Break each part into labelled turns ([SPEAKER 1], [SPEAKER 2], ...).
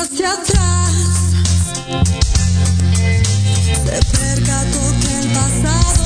[SPEAKER 1] hacia atrás. Se percató que el pasado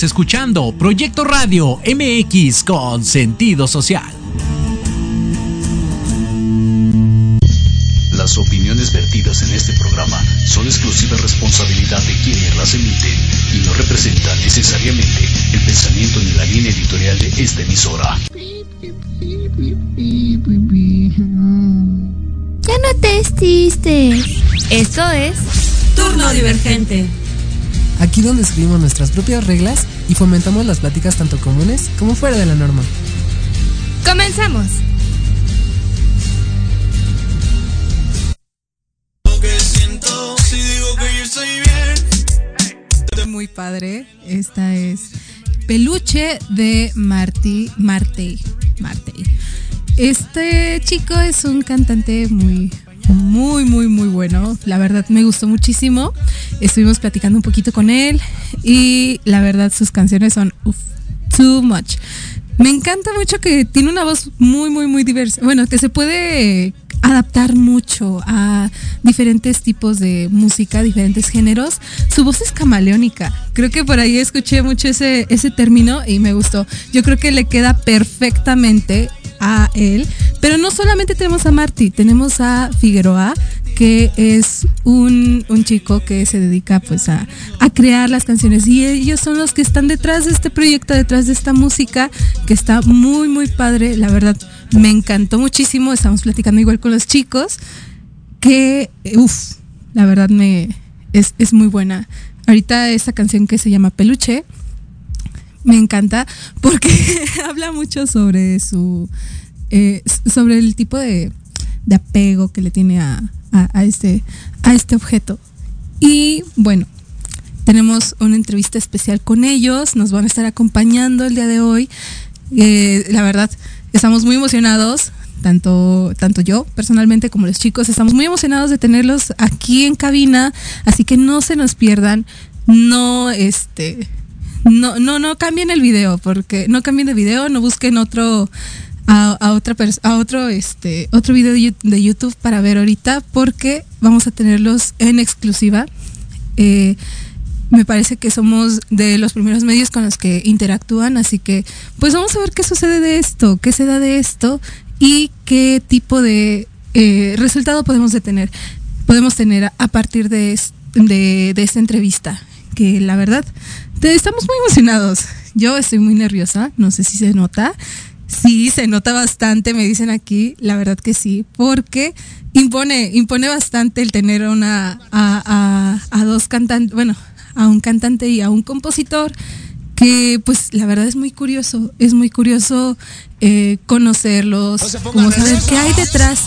[SPEAKER 2] Estás escuchando Proyecto Radio MX con sentido social.
[SPEAKER 3] Las opiniones vertidas en este programa son exclusiva responsabilidad de quienes las emiten y no representan necesariamente el pensamiento ni la línea editorial de esta emisora.
[SPEAKER 4] Ya no te estistes. Esto es
[SPEAKER 5] Turno divergente.
[SPEAKER 6] Aquí donde escribimos nuestras propias reglas y fomentamos las pláticas tanto comunes como fuera de la norma.
[SPEAKER 4] Comenzamos.
[SPEAKER 7] Lo que siento si digo que yo estoy bien.
[SPEAKER 8] Muy padre. Esta es Peluche de Marty Marte. Marte. Este chico es un cantante muy, muy, muy, muy bueno. La verdad me gustó muchísimo. Estuvimos platicando un poquito con él y la verdad sus canciones son too much. Me encanta mucho que tiene una voz muy, muy, muy diversa. Bueno, que se puede adaptar mucho a diferentes tipos de música, diferentes géneros. Su voz es camaleónica. Creo que por ahí escuché mucho ese, ese término y me gustó. Yo creo que le queda perfectamente a él. Pero no solamente tenemos a Marty, tenemos a Figueroa, que es un, un chico que se dedica pues a, a crear las canciones y ellos son los que están detrás de este proyecto, detrás de esta música que está muy muy padre, la verdad me encantó muchísimo, estamos platicando igual con los chicos, que uff, la verdad me, es, es muy buena. Ahorita esta canción que se llama Peluche me encanta porque habla mucho sobre su eh, sobre el tipo de, de apego que le tiene a, a, este a este objeto. Y bueno, tenemos una entrevista especial con ellos, nos van a estar acompañando el día de hoy. Eh, la verdad, estamos muy emocionados, tanto, tanto yo personalmente como los chicos, estamos muy emocionados de tenerlos aquí en cabina, así que no se nos pierdan, no, este, no, no, no cambien el video, porque no cambien de video, no busquen otro a, a otra a otro este otro video de YouTube para ver ahorita porque vamos a tenerlos en exclusiva. Eh, me parece que somos de los primeros medios con los que interactúan, así que pues vamos a ver qué sucede de esto, qué se da de esto y qué tipo de eh, resultado podemos de tener, podemos tener a partir de, de esta entrevista, que la verdad te- estamos muy emocionados. Yo estoy muy nerviosa, no sé si se nota. Sí, se nota bastante, me dicen aquí, la verdad que sí, porque impone, impone bastante el tener una, a, a- a dos cantantes, bueno, a un cantante y a un compositor que pues la verdad es muy curioso, es muy curioso eh, conocerlos, como saber qué hay detrás.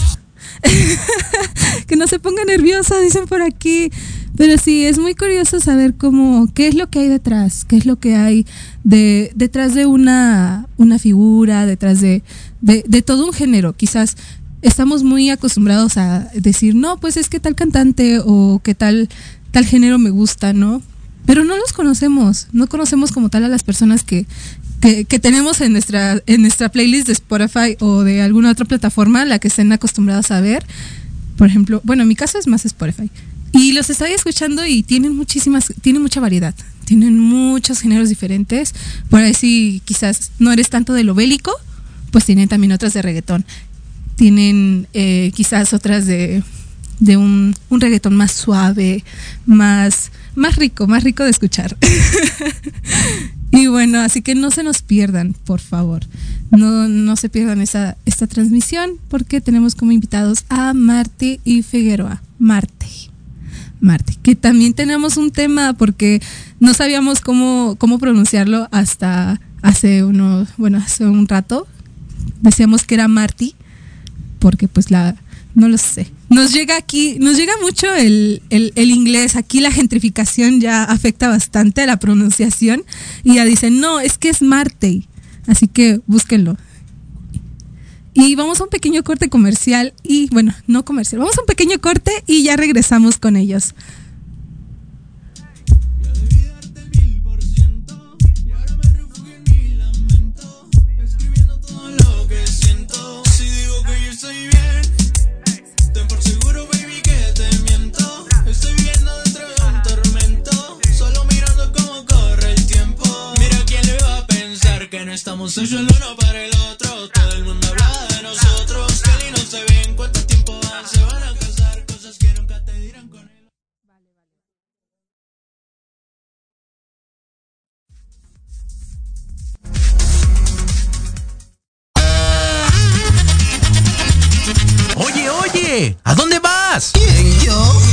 [SPEAKER 8] que no se ponga nerviosa, dicen por aquí. Pero sí, es muy curioso saber cómo, qué es lo que hay detrás, qué es lo que hay de, detrás de una, una figura, detrás de, de, de todo un género. Quizás estamos muy acostumbrados a decir, no, pues es que tal cantante o que tal, tal género me gusta, ¿no? Pero no los conocemos, no conocemos como tal a las personas que, que, tenemos en nuestra, en nuestra playlist de Spotify o de alguna otra plataforma la que estén acostumbrados a ver. Por ejemplo, bueno, en mi caso es más Spotify. Y los estoy escuchando y tienen muchísimas, tienen mucha variedad. Tienen muchos géneros diferentes. Por ahí si quizás no eres tanto de lo bélico, pues tienen también otras de reggaetón. Tienen eh, quizás otras de, un, un reggaetón más suave, más, más rico, más rico de escuchar. y bueno, así que no se nos pierdan, por favor. No, no se pierdan esa, esta transmisión porque tenemos como invitados a Marte y Figueroa. Marte. Marte, que también tenemos un tema porque no sabíamos cómo, cómo pronunciarlo hasta hace unos, bueno, hace un rato. Decíamos que era Marty, porque pues la, no lo sé. Nos llega aquí, nos llega mucho el, el, el inglés. Aquí la gentrificación ya afecta bastante a la pronunciación y ya dicen, no, es que es Marte. Así que búsquenlo. Y vamos a un pequeño corte comercial y, bueno, no comercial, vamos a un pequeño corte y ya regresamos con ellos.
[SPEAKER 7] Que no estamos hechos el uno para el otro. Todo el mundo habla de nosotros. Que no se ven cuánto tiempo van Se van a casar Cosas que nunca te dirán con él.
[SPEAKER 2] Oye, oye, ¿a dónde vas?
[SPEAKER 7] ¿Quién, yo?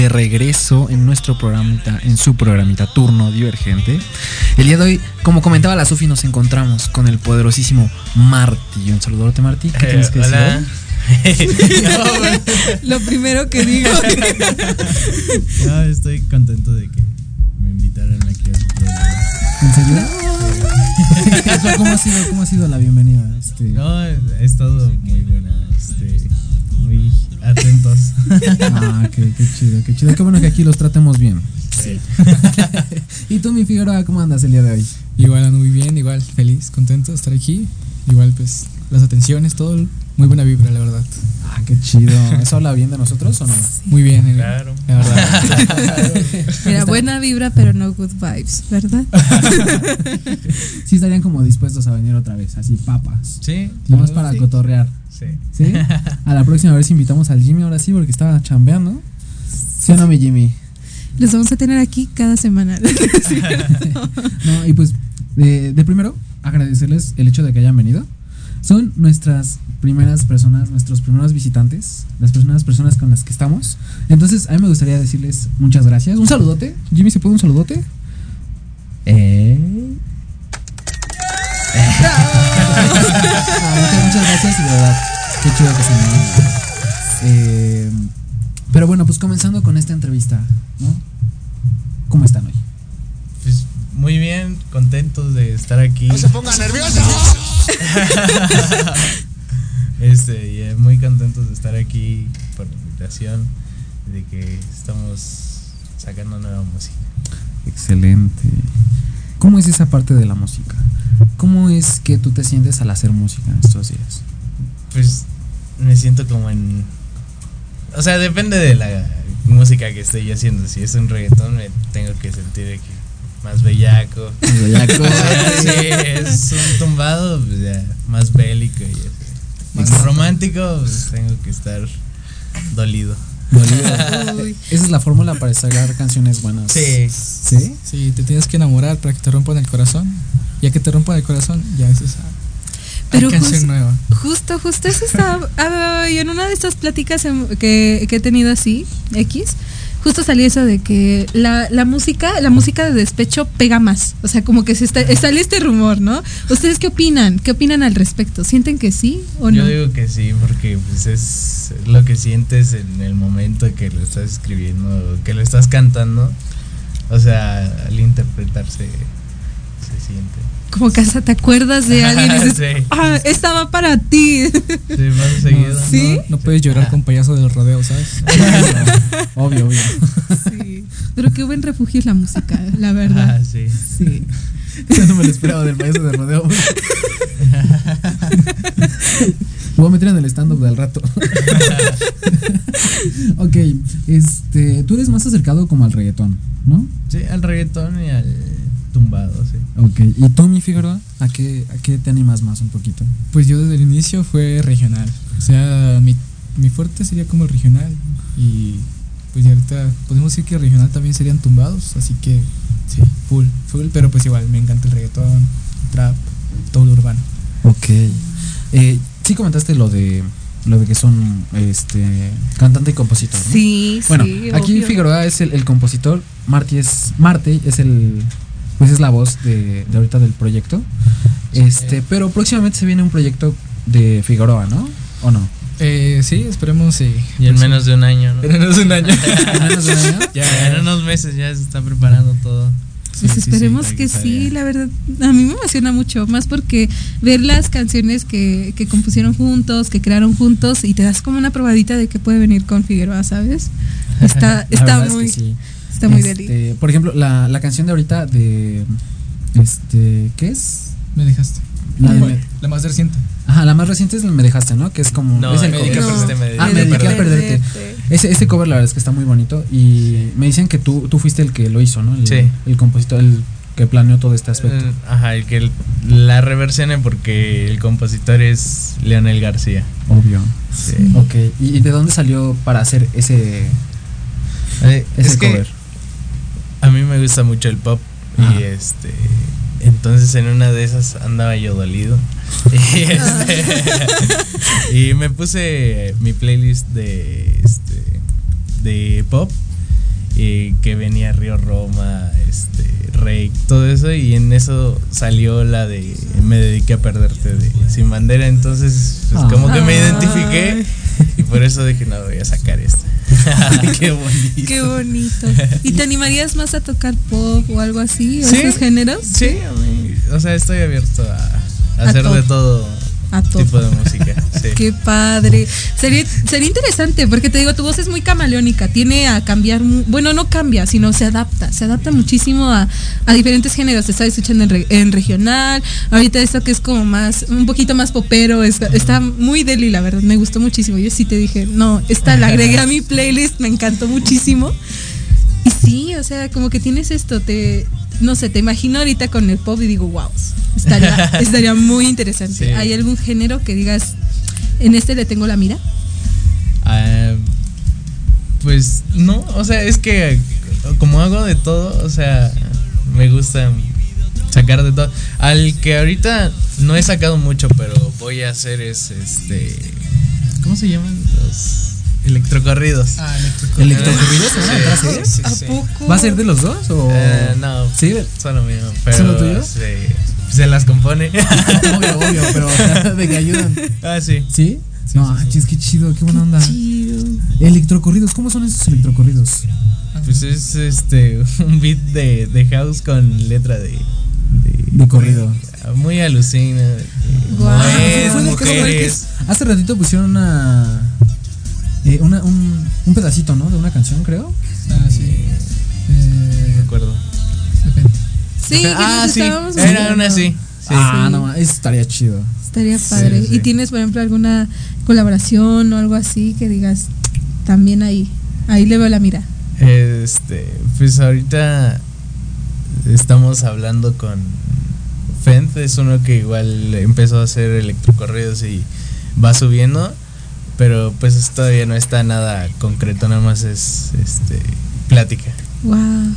[SPEAKER 1] De
[SPEAKER 9] regreso en nuestro programita, en su programita Turno Divergente. El día de hoy, como comentaba la Sofi, nos encontramos con el poderosísimo Marty. Un saludote, Marty. ¿Qué
[SPEAKER 10] Eh,
[SPEAKER 9] tienes que
[SPEAKER 10] hola.
[SPEAKER 9] decir?
[SPEAKER 8] Lo primero que digo.
[SPEAKER 10] No, estoy contento de que me invitaran aquí a su programa.
[SPEAKER 9] ¿En serio? ¿Cómo ha sido, cómo ha sido la bienvenida? Este,
[SPEAKER 10] No, ha estado muy buena. Este, muy atentos.
[SPEAKER 9] Ah, qué, qué chido, qué chido. Qué bueno que aquí los tratemos bien.
[SPEAKER 10] Sí.
[SPEAKER 9] ¿Y tú, mi Figueroa, cómo andas el día de hoy?
[SPEAKER 11] Igual ando muy bien, igual feliz, contento de estar aquí. Igual pues las atenciones, todo, muy buena vibra, la verdad.
[SPEAKER 9] Ah, qué chido. ¿Eso habla bien de nosotros o no?
[SPEAKER 11] Muy bien, eh,
[SPEAKER 10] Claro.
[SPEAKER 11] la verdad.
[SPEAKER 8] Mira, buena vibra, pero no good vibes, ¿verdad?
[SPEAKER 9] Sí estarían como dispuestos a venir otra vez, así papas.
[SPEAKER 10] Sí.
[SPEAKER 9] Nomás para
[SPEAKER 10] Sí.
[SPEAKER 9] cotorrear.
[SPEAKER 10] Sí.
[SPEAKER 9] ¿Sí? A la próxima vez invitamos al Jimmy ahora sí, porque estaba chambeando. ¿Sí o no, mi Jimmy?
[SPEAKER 8] Los vamos a tener aquí cada semana.
[SPEAKER 9] No, y pues, de, de primero, agradecerles el hecho de que hayan venido. Son nuestras primeras personas, nuestros primeros visitantes, las primeras personas con las que estamos. Entonces, a mí me gustaría decirles muchas gracias. Un saludote. Jimmy, ¿se puede un saludote? Eh. Ah, muchas, muchas gracias y de verdad, qué chido que se me. Eh, pero bueno, pues comenzando con esta entrevista, ¿no? ¿Cómo están hoy?
[SPEAKER 10] Pues muy bien, contentos de estar aquí.
[SPEAKER 12] ¡No se ponga nervioso!
[SPEAKER 10] Este, y muy contentos de estar aquí por la invitación, de que estamos sacando nueva música.
[SPEAKER 9] Excelente. ¿Cómo es esa parte de la música? ¿Cómo es que tú te sientes al hacer música en estos días?
[SPEAKER 10] Pues me siento como en. O sea, depende de la música que esté yo haciendo. Si es un reggaetón, me tengo que sentir más bellaco.
[SPEAKER 9] Más bellaco.
[SPEAKER 10] si es un tumbado, pues ya más bélico y así.
[SPEAKER 9] Más-
[SPEAKER 10] romántico, pues tengo que estar dolido.
[SPEAKER 9] Dolido. Esa es la fórmula para sacar canciones buenas.
[SPEAKER 10] Sí.
[SPEAKER 9] ¿Sí?
[SPEAKER 11] Sí, te tienes que enamorar para que te rompan el corazón. Ya que te rompan el corazón, ya es esa
[SPEAKER 8] Pero
[SPEAKER 11] canción nueva.
[SPEAKER 8] Justo, justo eso estaba. ah, y en una de estas pláticas em- que, que he tenido así, X, justo salí eso de que la, la música, la música de despecho pega más. O sea, como que se está, sale este rumor, ¿no? ¿Ustedes qué opinan? ¿Qué opinan al respecto? ¿Sienten que sí o
[SPEAKER 10] Yo
[SPEAKER 8] no?
[SPEAKER 10] digo que sí, porque pues es lo que sientes en el momento que lo estás escribiendo, que lo estás cantando. O sea, al interpretarse se siente.
[SPEAKER 8] Como que hasta te acuerdas de alguien y dices,
[SPEAKER 10] Sí.
[SPEAKER 8] ah, esta va para ti.
[SPEAKER 10] Sí, más seguido.
[SPEAKER 8] ¿Sí?
[SPEAKER 11] No, no puedes llorar con payaso del rodeo, ¿sabes?
[SPEAKER 9] Obvio, obvio.
[SPEAKER 8] Sí. Pero qué buen refugio es la música, la verdad.
[SPEAKER 10] Ah, sí.
[SPEAKER 8] Sí.
[SPEAKER 9] Eso no me lo esperaba del payaso de rodeo. Voy a meter en el stand-up del rato. ok, este, tú eres más acercado como al reggaetón, ¿no?
[SPEAKER 10] Sí, al reggaetón y al tumbado, sí.
[SPEAKER 9] Ok, ¿y tú, mi Figueroa, a qué, a qué te animas más un poquito?
[SPEAKER 11] Pues yo desde el inicio fue regional. O sea, mi, mi fuerte sería como el regional. Y pues ya ahorita podemos decir que regional también serían tumbados. Así que sí, full, full. Pero pues igual, me encanta el reggaetón, trap, todo lo urbano.
[SPEAKER 9] Ok. Eh, sí comentaste lo de lo de que son este cantante y compositor, ¿no?
[SPEAKER 8] Sí,
[SPEAKER 9] Bueno,
[SPEAKER 8] sí,
[SPEAKER 9] aquí
[SPEAKER 8] obvio.
[SPEAKER 9] Figueroa es el, el compositor, Marty es Marte es el pues es la voz de, de ahorita del proyecto. Este, pero próximamente se viene un proyecto de Figueroa, ¿no? ¿O no?
[SPEAKER 11] Eh, sí, esperemos. Sí.
[SPEAKER 10] Y en menos de un año, ¿no?
[SPEAKER 11] En menos de un año.
[SPEAKER 9] ¿En menos de un año?
[SPEAKER 10] Ya, en unos meses ya se está preparando todo.
[SPEAKER 8] Pues
[SPEAKER 11] Sí,
[SPEAKER 8] esperemos
[SPEAKER 10] sí,
[SPEAKER 8] que sí, la verdad. A mí me emociona mucho, más porque ver las canciones que, que compusieron juntos, que crearon juntos, y te das como una probadita de que puede venir con Figueroa, ¿sabes? Está, está
[SPEAKER 9] es
[SPEAKER 8] muy,
[SPEAKER 9] que sí.
[SPEAKER 8] Está muy
[SPEAKER 9] Este,
[SPEAKER 8] deli.
[SPEAKER 9] Por ejemplo, la, la canción de ahorita de este, ¿qué es?
[SPEAKER 11] Me dejaste.
[SPEAKER 9] La de-
[SPEAKER 11] la más reciente.
[SPEAKER 9] Ajá, la más reciente es la Me dejaste, ¿no? Que es como
[SPEAKER 10] No,
[SPEAKER 9] es el
[SPEAKER 10] me
[SPEAKER 9] cover.
[SPEAKER 10] dediqué a
[SPEAKER 8] No.
[SPEAKER 10] perderte, me dediqué
[SPEAKER 9] Ah, me dediqué a
[SPEAKER 10] perderte.
[SPEAKER 9] perderte. Ese, ese cover la verdad es que está muy bonito y me dicen que tú, tú fuiste el que lo hizo, ¿no? El,
[SPEAKER 10] Sí.
[SPEAKER 9] el compositor, el que planeó todo este aspecto.
[SPEAKER 10] Ajá, el que el- la reversione porque el compositor es Leonel García.
[SPEAKER 9] Obvio.
[SPEAKER 10] Sí.
[SPEAKER 9] Ok, ¿Y, de dónde salió para hacer ese,
[SPEAKER 10] Eh,
[SPEAKER 9] ese
[SPEAKER 10] es que
[SPEAKER 9] cover?
[SPEAKER 10] A mí me gusta mucho el pop
[SPEAKER 9] Ajá.
[SPEAKER 10] y este entonces en una de esas andaba yo dolido y, este, y me puse mi playlist de este de pop. Eh, que venía Río Roma, este, Rey, todo eso, y en eso salió la de Me dediqué a perderte de Sin Bandera, entonces pues, como que me
[SPEAKER 8] Ay.
[SPEAKER 10] identifiqué y por eso dije, no, voy a sacar esta. Qué bonito.
[SPEAKER 8] Qué bonito. ¿Y te animarías más a tocar pop o algo así? ¿O
[SPEAKER 10] Sí.
[SPEAKER 8] esos géneros?
[SPEAKER 10] Sí, a mí, o sea, estoy abierto a, a
[SPEAKER 8] A
[SPEAKER 10] hacer de
[SPEAKER 8] todo. A todo.
[SPEAKER 10] tipo de música. Sí.
[SPEAKER 8] Qué padre. Sería, sería interesante porque te digo, tu voz es muy camaleónica, tiene a cambiar, bueno, no cambia, sino se adapta, se adapta muchísimo a, a diferentes géneros. Te estaba escuchando en, re- en regional, ahorita esto que es como más, un poquito más popero, está, está muy deli, la verdad, me gustó muchísimo. Yo sí te dije, no, esta la agregué a mi playlist, me encantó muchísimo. Y sí, o sea, como que tienes esto, te, no sé, te imagino ahorita con el pop y digo, wow, estaría, estaría muy interesante.
[SPEAKER 10] Sí.
[SPEAKER 8] ¿Hay algún género que digas, en este le tengo la mira?
[SPEAKER 10] Ah, pues no, o sea, es que como hago de todo, o sea, me gusta sacar de todo. Al que ahorita no he sacado mucho, pero voy a hacer es este. ¿Cómo se llaman? Los electrocorridos.
[SPEAKER 11] Ah,
[SPEAKER 9] ¿Electrocorridos? ¿Se van a
[SPEAKER 10] Sí,
[SPEAKER 9] eh?
[SPEAKER 10] sí,
[SPEAKER 8] ¿A poco?
[SPEAKER 9] ¿Va a ser de los dos o...?
[SPEAKER 10] Eh, no,
[SPEAKER 9] Sí,
[SPEAKER 10] solo mío. Pero
[SPEAKER 9] ¿Solo tuyo?
[SPEAKER 10] sí, se las compone.
[SPEAKER 9] obvio, obvio, pero de que ayudan.
[SPEAKER 10] ah, sí.
[SPEAKER 9] ¿Sí? no, chis, qué chido, qué buena onda.
[SPEAKER 8] Chido.
[SPEAKER 9] Electrocorridos, ¿cómo son esos electrocorridos?
[SPEAKER 10] Pues es este un beat de, de house con letra de,
[SPEAKER 9] De corrido.
[SPEAKER 10] Muy alucina.
[SPEAKER 9] Que-
[SPEAKER 10] mujeres.
[SPEAKER 9] Hace ratito pusieron una, eh, una un, un pedacito, ¿no? De una canción, creo.
[SPEAKER 11] Ah, sí. Eh,
[SPEAKER 10] Me acuerdo.
[SPEAKER 11] depende.
[SPEAKER 8] Sí,
[SPEAKER 10] ah, sí. Era una así. Sí.
[SPEAKER 9] Ah, no, ma, eso estaría chido.
[SPEAKER 8] Estaría padre.
[SPEAKER 10] sí.
[SPEAKER 8] ¿Y tienes, por ejemplo, alguna colaboración o algo así que digas, también ahí, ahí le veo la mira?
[SPEAKER 10] Este, pues ahorita estamos hablando con Fent, es uno que igual empezó a hacer electrocorridos y va subiendo, pero pues todavía no está nada concreto, nada más es este plática.
[SPEAKER 8] Wow.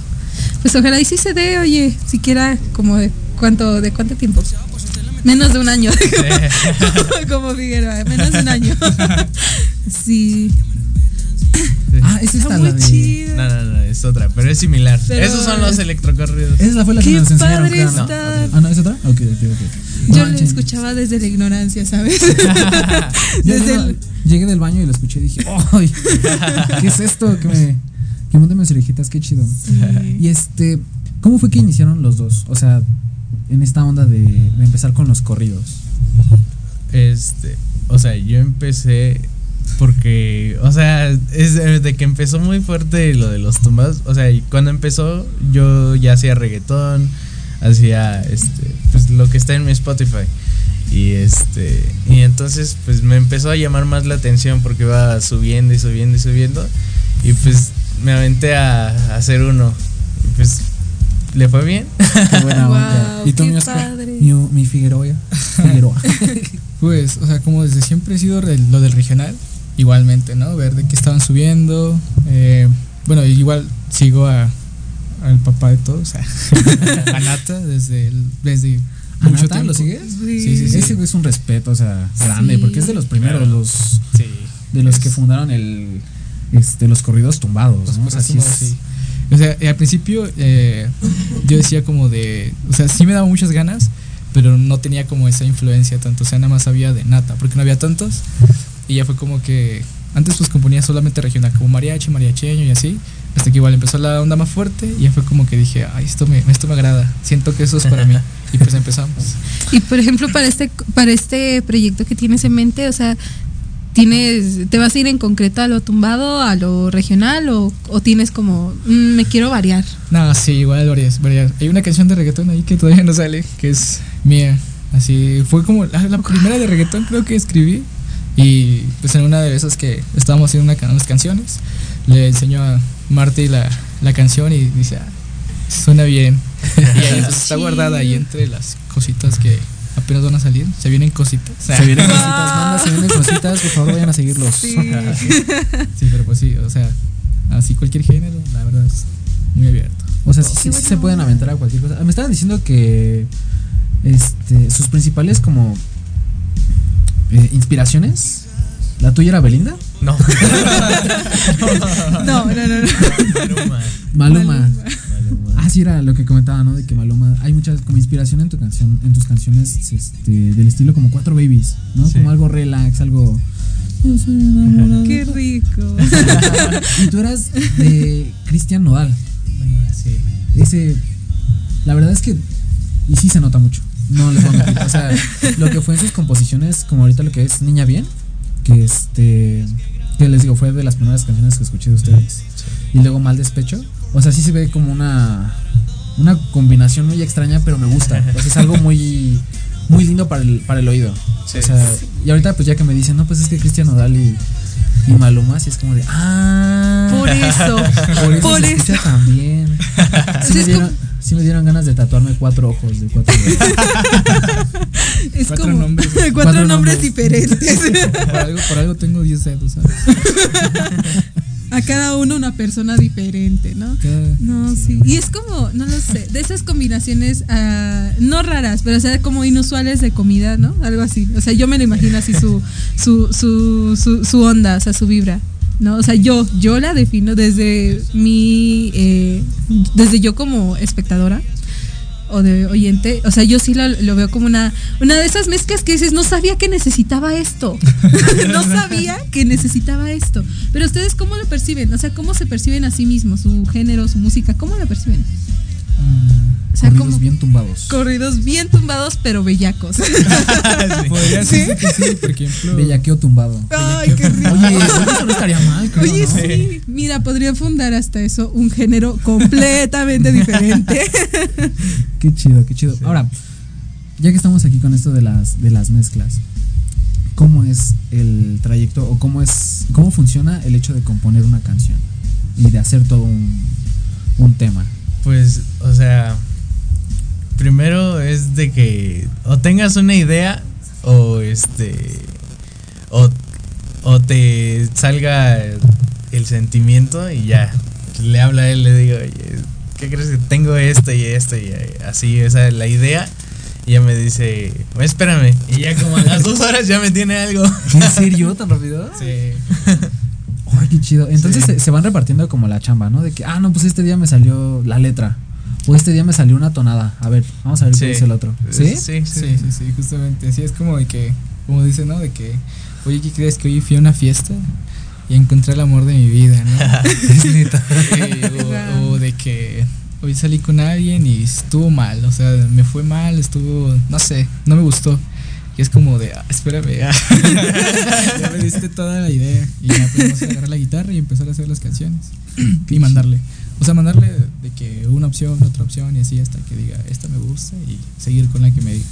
[SPEAKER 8] Pues ojalá y sí se dé, oye, siquiera como de cuánto, de cuánto tiempo. Menos de un año. como Figueroa, menos de un año. sí.
[SPEAKER 9] Ah, esa
[SPEAKER 8] Está
[SPEAKER 9] está
[SPEAKER 8] muy
[SPEAKER 9] la de...
[SPEAKER 8] chido.
[SPEAKER 10] No, no, no, es otra, pero es similar.
[SPEAKER 8] Pero
[SPEAKER 10] Esos son los
[SPEAKER 8] es-
[SPEAKER 10] electrocorridos.
[SPEAKER 9] Esa fue la que
[SPEAKER 8] Qué
[SPEAKER 9] nos enseñaron.
[SPEAKER 8] padre está.
[SPEAKER 9] Ah, no, ¿es otra? Ok, ok, ok.
[SPEAKER 8] Yo lo
[SPEAKER 9] manchen.
[SPEAKER 8] escuchaba desde la ignorancia, ¿sabes? Desde el-
[SPEAKER 9] Llegué del baño y lo escuché y dije, ¡ay! ¿Qué es esto? Que me, que monte mis orejitas, qué chido. Y este, ¿cómo fue que iniciaron los dos? O sea, en esta onda de, de empezar con los corridos.
[SPEAKER 10] Este, o sea, yo empecé porque, o sea, es de, de que empezó muy fuerte lo de los tumbados. O sea, y cuando empezó, yo ya hacía reggaetón, hacía este, pues lo que está en mi Spotify. Y este, y entonces, pues me empezó a llamar más la atención porque iba subiendo y subiendo y subiendo. Y pues me aventé a, a hacer uno. Y pues le fue bien.
[SPEAKER 9] Qué buena
[SPEAKER 8] Wow,
[SPEAKER 9] onda. ¿Y tú, mi. Mi, mi Figueroa. Figueroa.
[SPEAKER 11] Pues, o sea, como desde siempre he sido lo del regional, igualmente, ¿no? Ver de qué estaban subiendo. eh, bueno, igual sigo a al papá de todos, o sea, a Nata desde el- desde
[SPEAKER 9] ¿A
[SPEAKER 11] mucho
[SPEAKER 9] Nata?
[SPEAKER 11] tiempo.
[SPEAKER 9] ¿Lo sigues?
[SPEAKER 11] Sí, sí, sí.
[SPEAKER 9] Ese es un respeto, o sea, grande, porque es de los primeros, los de los que fundaron el este los corridos tumbados,
[SPEAKER 11] Los
[SPEAKER 9] ¿no? O sea, sí
[SPEAKER 11] corridos
[SPEAKER 9] es-
[SPEAKER 11] tumbados. O sea, al principio eh, yo decía como de, o sea, sí me daba muchas ganas, pero no tenía como esa influencia tanto, o sea, nada más había de nata, porque no había tantos. Y ya fue como que antes pues componía solamente regional, como mariachi, mariacheño y así, hasta que igual empezó la onda más fuerte y ya fue como que dije, ay, esto me, esto me agrada, siento que eso es para mí. Y pues empezamos.
[SPEAKER 8] Y por ejemplo, para este, para este proyecto que tienes en mente, o sea, tienes, ¿te vas a ir en concreto a lo tumbado, a lo regional o, o tienes como, "Mm, me quiero variar?
[SPEAKER 11] No, sí, igual varias, varias. Hay una canción de reggaetón ahí que todavía no sale, que es mía. Así, fue como la, la primera de reggaetón creo que escribí. Y pues en una de esas que estábamos haciendo una, unas canciones, le enseñó a Marty la, la canción y dice, "Ah, suena bien. y ahí pues, está guardada ahí entre las cositas que apenas van a salir. Se vienen cositas.
[SPEAKER 9] Se vienen cositas, manda, se vienen cositas, por favor vayan a seguirlos.
[SPEAKER 8] Sí.
[SPEAKER 11] Sí, pero pues sí, o sea, así cualquier género, la verdad es muy abierto.
[SPEAKER 9] O sea, sí, sí, se pueden aventar a cualquier cosa. Me estaban diciendo que este sus principales como inspiraciones, la tuya era Belinda.
[SPEAKER 10] No.
[SPEAKER 8] No, no, no, no.
[SPEAKER 10] Maluma.
[SPEAKER 9] Maluma. Ah, sí, era lo que comentaba, ¿no? De que Maluma. Hay muchas como inspiración en tu canción, en tus canciones este, del estilo como Cuatro Babies, ¿no?
[SPEAKER 10] Sí.
[SPEAKER 9] Como algo relax, algo.
[SPEAKER 8] Qué rico.
[SPEAKER 9] y tú eras de Cristian Nodal.
[SPEAKER 10] Sí.
[SPEAKER 9] Ese. La verdad es que. Y sí se nota mucho. No les voy a mentir. O sea, lo que fue en sus composiciones, como ahorita lo que es Niña Bien, que este. Que les digo, fue de las primeras canciones que escuché de ustedes. Y luego Mal Despecho. O sea, sí se ve como una. Una combinación muy extraña, pero me gusta. O sea, es algo muy. Muy lindo para el, para el oído.
[SPEAKER 10] Sí.
[SPEAKER 9] O sea, y ahorita, pues ya que me dicen, no, pues es que Cristian Nodal y. Y Maluma, es como de. ¡Ah!
[SPEAKER 8] Por eso.
[SPEAKER 9] Por eso
[SPEAKER 8] Por
[SPEAKER 9] se
[SPEAKER 8] eso.
[SPEAKER 9] escucha también. Sí me,
[SPEAKER 8] es
[SPEAKER 9] dieron, sí me dieron ganas de tatuarme cuatro ojos de cuatro
[SPEAKER 8] Es
[SPEAKER 11] Cuatro
[SPEAKER 8] como
[SPEAKER 11] nombres.
[SPEAKER 8] cuatro,
[SPEAKER 9] Cuatro
[SPEAKER 8] nombres,
[SPEAKER 9] nombres.
[SPEAKER 8] diferentes.
[SPEAKER 11] Por algo, por algo tengo 10 dedos, ¿sabes?
[SPEAKER 8] A cada uno una persona diferente, ¿no?
[SPEAKER 11] Cada-
[SPEAKER 8] No, sí. Y es como, no lo sé, de esas combinaciones, ah, no raras, pero o sea, como inusuales de comida, ¿no? Algo así. O sea, yo me lo imagino así su, su, su, su, su onda, o sea, su vibra. ¿no? O sea, yo, yo la defino desde mi, eh, desde yo como espectadora o de oyente, o sea, yo sí lo, veo como una, una de esas mezclas que dices, no sabía que necesitaba esto, no sabía que necesitaba esto, pero ustedes cómo lo perciben, o sea, cómo se perciben a sí mismos, su género, su música, cómo lo perciben. O sea,
[SPEAKER 9] Corridos
[SPEAKER 8] como
[SPEAKER 9] bien tumbados.
[SPEAKER 8] corridos bien tumbados, pero bellacos.
[SPEAKER 11] Podría
[SPEAKER 8] ¿Sí?
[SPEAKER 11] ser que sí, por ejemplo.
[SPEAKER 9] Bellaqueo tumbado.
[SPEAKER 8] Ay, qué rico.
[SPEAKER 9] Oye, eso no estaría mal, creo,
[SPEAKER 8] Oye,
[SPEAKER 9] ¿no?
[SPEAKER 8] sí, mira, podría fundar hasta eso un género completamente diferente.
[SPEAKER 9] Qué chido, qué chido. Ahora, ya que estamos aquí con esto de las, de las mezclas, ¿cómo es el trayecto o cómo es cómo funciona el hecho de componer una canción y de hacer todo un, un tema?
[SPEAKER 10] Pues, o sea, primero es de que o tengas una idea o este o, o te salga el sentimiento y ya le habla a él le digo, "Oye, ¿qué crees que tengo esto y esto y así, esa es la idea? Y ella me dice, "Bueno, espérame. Y ya como a las dos horas ya me tiene algo.
[SPEAKER 9] ¿En serio? ¿Tan rápido?
[SPEAKER 10] Sí.
[SPEAKER 9] Ay, qué chido. Entonces
[SPEAKER 10] Sí.
[SPEAKER 9] se, se van repartiendo como la chamba, ¿no? De que, ah, no, pues este día me salió la letra. O este día me salió una tonada. A ver, vamos a ver
[SPEAKER 10] Sí.
[SPEAKER 9] qué dice el otro. ¿Sí?
[SPEAKER 10] Sí, sí,
[SPEAKER 11] Sí, sí, sí, justamente. Sí, es como de que, como dice, ¿no? De que, oye, ¿qué crees que hoy fui a una fiesta y encontré el amor de mi vida, ¿no? Sí, o, o de que hoy salí con alguien y estuvo mal, o sea, me fue mal, estuvo, no sé, no me gustó. Y es como de, ah, espérame, ah. ya me diste toda la idea. Y ya podemos agarrar la guitarra y empezar a hacer las canciones. y mandarle. O sea, mandarle de que una opción, otra opción y así hasta que diga, esta me gusta y seguir con la que me diga.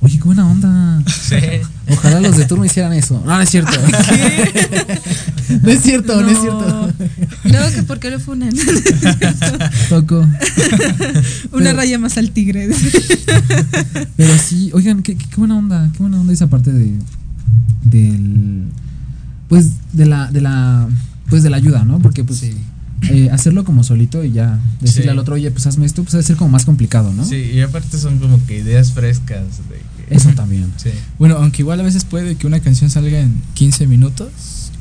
[SPEAKER 9] Oye, qué buena onda.
[SPEAKER 10] Sí.
[SPEAKER 9] Ojalá los de turno hicieran eso. No, no es cierto. no es cierto, no, es cierto.
[SPEAKER 8] Luego que por qué lo funan.
[SPEAKER 9] Toco.
[SPEAKER 8] Una
[SPEAKER 9] Pero-
[SPEAKER 8] raya más al tigre.
[SPEAKER 9] Pero sí, oigan, qué, qué- buena onda, qué buena onda esa parte de del pues de la de la pues de la ayuda, ¿no? Porque pues eh, hacerlo como solito y ya decirle
[SPEAKER 10] Sí.
[SPEAKER 9] al otro, "Oye, pues hazme esto", pues ha de ser como más complicado, ¿no?
[SPEAKER 10] Sí, y aparte son como que ideas frescas de que-
[SPEAKER 9] Eso también.
[SPEAKER 10] Sí.
[SPEAKER 11] Bueno, aunque igual a veces puede que una canción salga en 15 minutos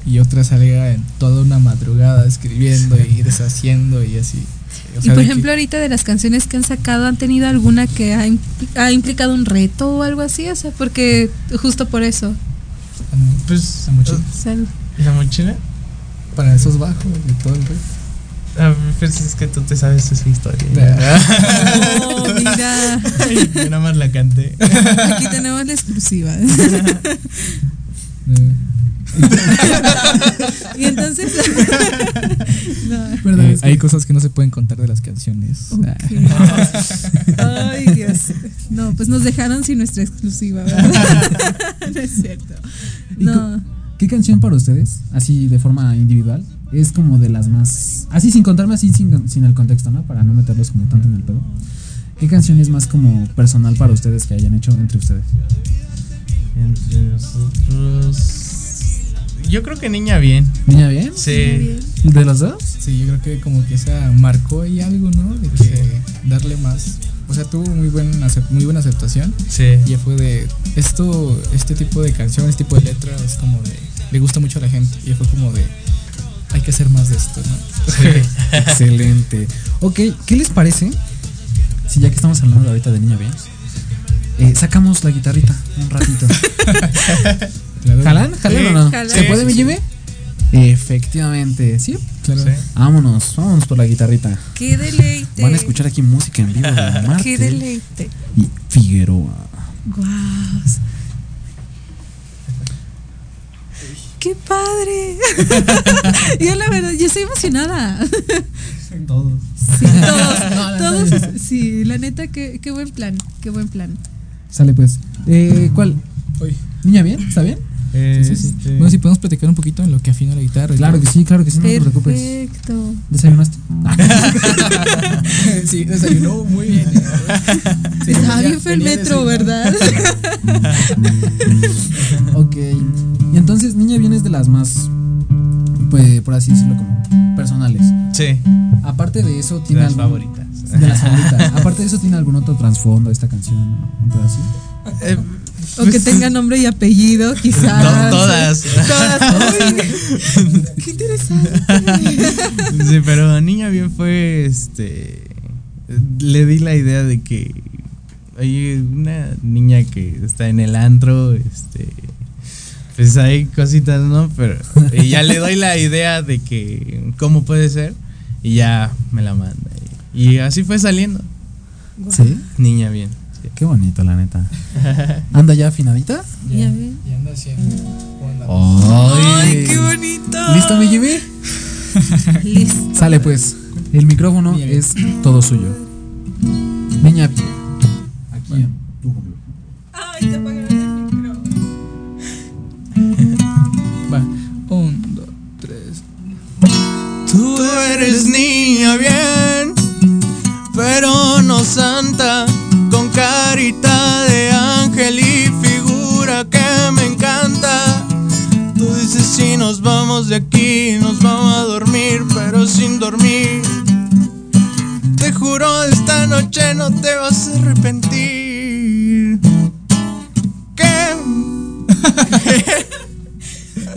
[SPEAKER 11] y otra salga en toda una madrugada escribiendo y deshaciendo y así. O
[SPEAKER 8] y por
[SPEAKER 11] que-
[SPEAKER 8] ejemplo, ahorita de las canciones que han sacado, ¿han tenido alguna que ha, impl- ha implicado un reto o algo así? O sea, porque justo por eso.
[SPEAKER 10] Pues
[SPEAKER 11] La mochila.
[SPEAKER 10] ¿La mochila?
[SPEAKER 11] para esos bajos y todo el resto.
[SPEAKER 10] Ah, pues es que tú te sabes esa historia.
[SPEAKER 8] Oh, mira.
[SPEAKER 10] Yo nada más la canté.
[SPEAKER 8] Aquí tenemos la exclusiva. y entonces. no.
[SPEAKER 9] Perdón,
[SPEAKER 11] Eh, hay cosas que no se pueden contar de las canciones.
[SPEAKER 8] Ay, Dios. No, pues nos dejaron sin nuestra exclusiva, ¿verdad? no es cierto.
[SPEAKER 9] ¿Y
[SPEAKER 8] No.
[SPEAKER 9] ¿Qué canción para ustedes, así de forma individual, es como de las más así sin contarme así sin, sin el contexto, ¿no? Para no meterlos como tanto en el pedo. ¿Qué canción es más como personal para ustedes que hayan hecho entre ustedes?
[SPEAKER 10] Entre nosotros. Yo creo que niña bien.
[SPEAKER 9] ¿Niña bien?
[SPEAKER 10] Sí.
[SPEAKER 9] ¿De los dos?
[SPEAKER 11] Sí, yo creo que como que esa marcó ahí algo, ¿no? De que darle más. O sea, tuvo muy buena, acep- muy buena aceptación.
[SPEAKER 10] Sí.
[SPEAKER 11] Y ya fue de esto, este tipo de canción, este tipo de letra es como de le gusta mucho a la gente. Y fue como de, hay que hacer más de esto, ¿no?
[SPEAKER 9] Excelente. Ok, ¿qué les parece? Si ya que estamos hablando ahorita de niña bien, eh, sacamos la guitarrita un ratito. ¿Jalan? ¿Jalan
[SPEAKER 8] Sí.
[SPEAKER 9] o no?
[SPEAKER 8] Jalan.
[SPEAKER 9] ¿Se puede, mi Jimmy? Efectivamente, ¿sí?
[SPEAKER 11] Claro.
[SPEAKER 10] Sí.
[SPEAKER 9] Vámonos, vámonos por la guitarrita.
[SPEAKER 8] Qué deleite.
[SPEAKER 9] Van a escuchar aquí música en vivo de
[SPEAKER 8] Qué deleite.
[SPEAKER 9] y Figueroa.
[SPEAKER 8] Guau. Qué padre. yo la verdad, yo estoy emocionada.
[SPEAKER 9] Todos.
[SPEAKER 8] Sí, todos, todos, sí, la neta, qué, qué buen plan, qué buen plan.
[SPEAKER 9] Sale pues. Eh, ¿Cuál?
[SPEAKER 11] Oye,
[SPEAKER 9] ¿Niña bien? ¿Está bien?
[SPEAKER 11] Sí, sí, sí.
[SPEAKER 10] Este,
[SPEAKER 11] Bueno, si podemos platicar un poquito en lo que afina la guitarra.
[SPEAKER 9] Claro
[SPEAKER 11] todo.
[SPEAKER 9] que sí, claro que sí, no te preocupes.
[SPEAKER 8] Perfecto.
[SPEAKER 9] ¿Desayunaste?
[SPEAKER 11] sí, desayunó muy bien. Sí,
[SPEAKER 8] Estaba bien fue el metro. ¿verdad?
[SPEAKER 9] ok. Y entonces, Niña bien es de las más, pues, por así decirlo, como personales.
[SPEAKER 10] Sí,
[SPEAKER 9] Aparte de eso,
[SPEAKER 10] de
[SPEAKER 9] tiene
[SPEAKER 10] las
[SPEAKER 9] algún-
[SPEAKER 10] favoritas.
[SPEAKER 9] De las favoritas. Aparte de eso, ¿tiene algún otro trasfondo esta canción? ¿Un pedacito?
[SPEAKER 10] Eh,
[SPEAKER 8] O que tenga nombre y apellido, quizás.
[SPEAKER 10] To- todas.
[SPEAKER 8] Todas. Uy, qué interesante.
[SPEAKER 10] Sí, pero Niña Bien fue este. Le di la idea de que. Hay una niña que está en el antro, este. Pues hay cositas, ¿no? Pero. Y ya le doy la idea de que. ¿Cómo puede ser? Y ya me la manda. Y, y así fue saliendo.
[SPEAKER 9] Sí.
[SPEAKER 10] Niña Bien.
[SPEAKER 9] Qué bonito, la neta. ¿Anda ya afinadita?
[SPEAKER 8] Ya ven.
[SPEAKER 11] Y anda haciendo.
[SPEAKER 8] Ay, qué bonito.
[SPEAKER 9] ¿Listo, mi Jimmy?
[SPEAKER 8] Listo.
[SPEAKER 9] Sale pues. El micrófono
[SPEAKER 11] bien.
[SPEAKER 9] es todo suyo. Niña bien. Aquí en tu complejo.
[SPEAKER 8] Ay, te apagaron el micro.
[SPEAKER 11] Va. Un, dos, tres.
[SPEAKER 10] Tú eres niña bien, pero no santa, con carita de ángel y figura que me encanta. Tú dices si nos vamos de aquí, nos vamos a dormir, pero sin dormir. Te juro esta noche no te vas a arrepentir. Que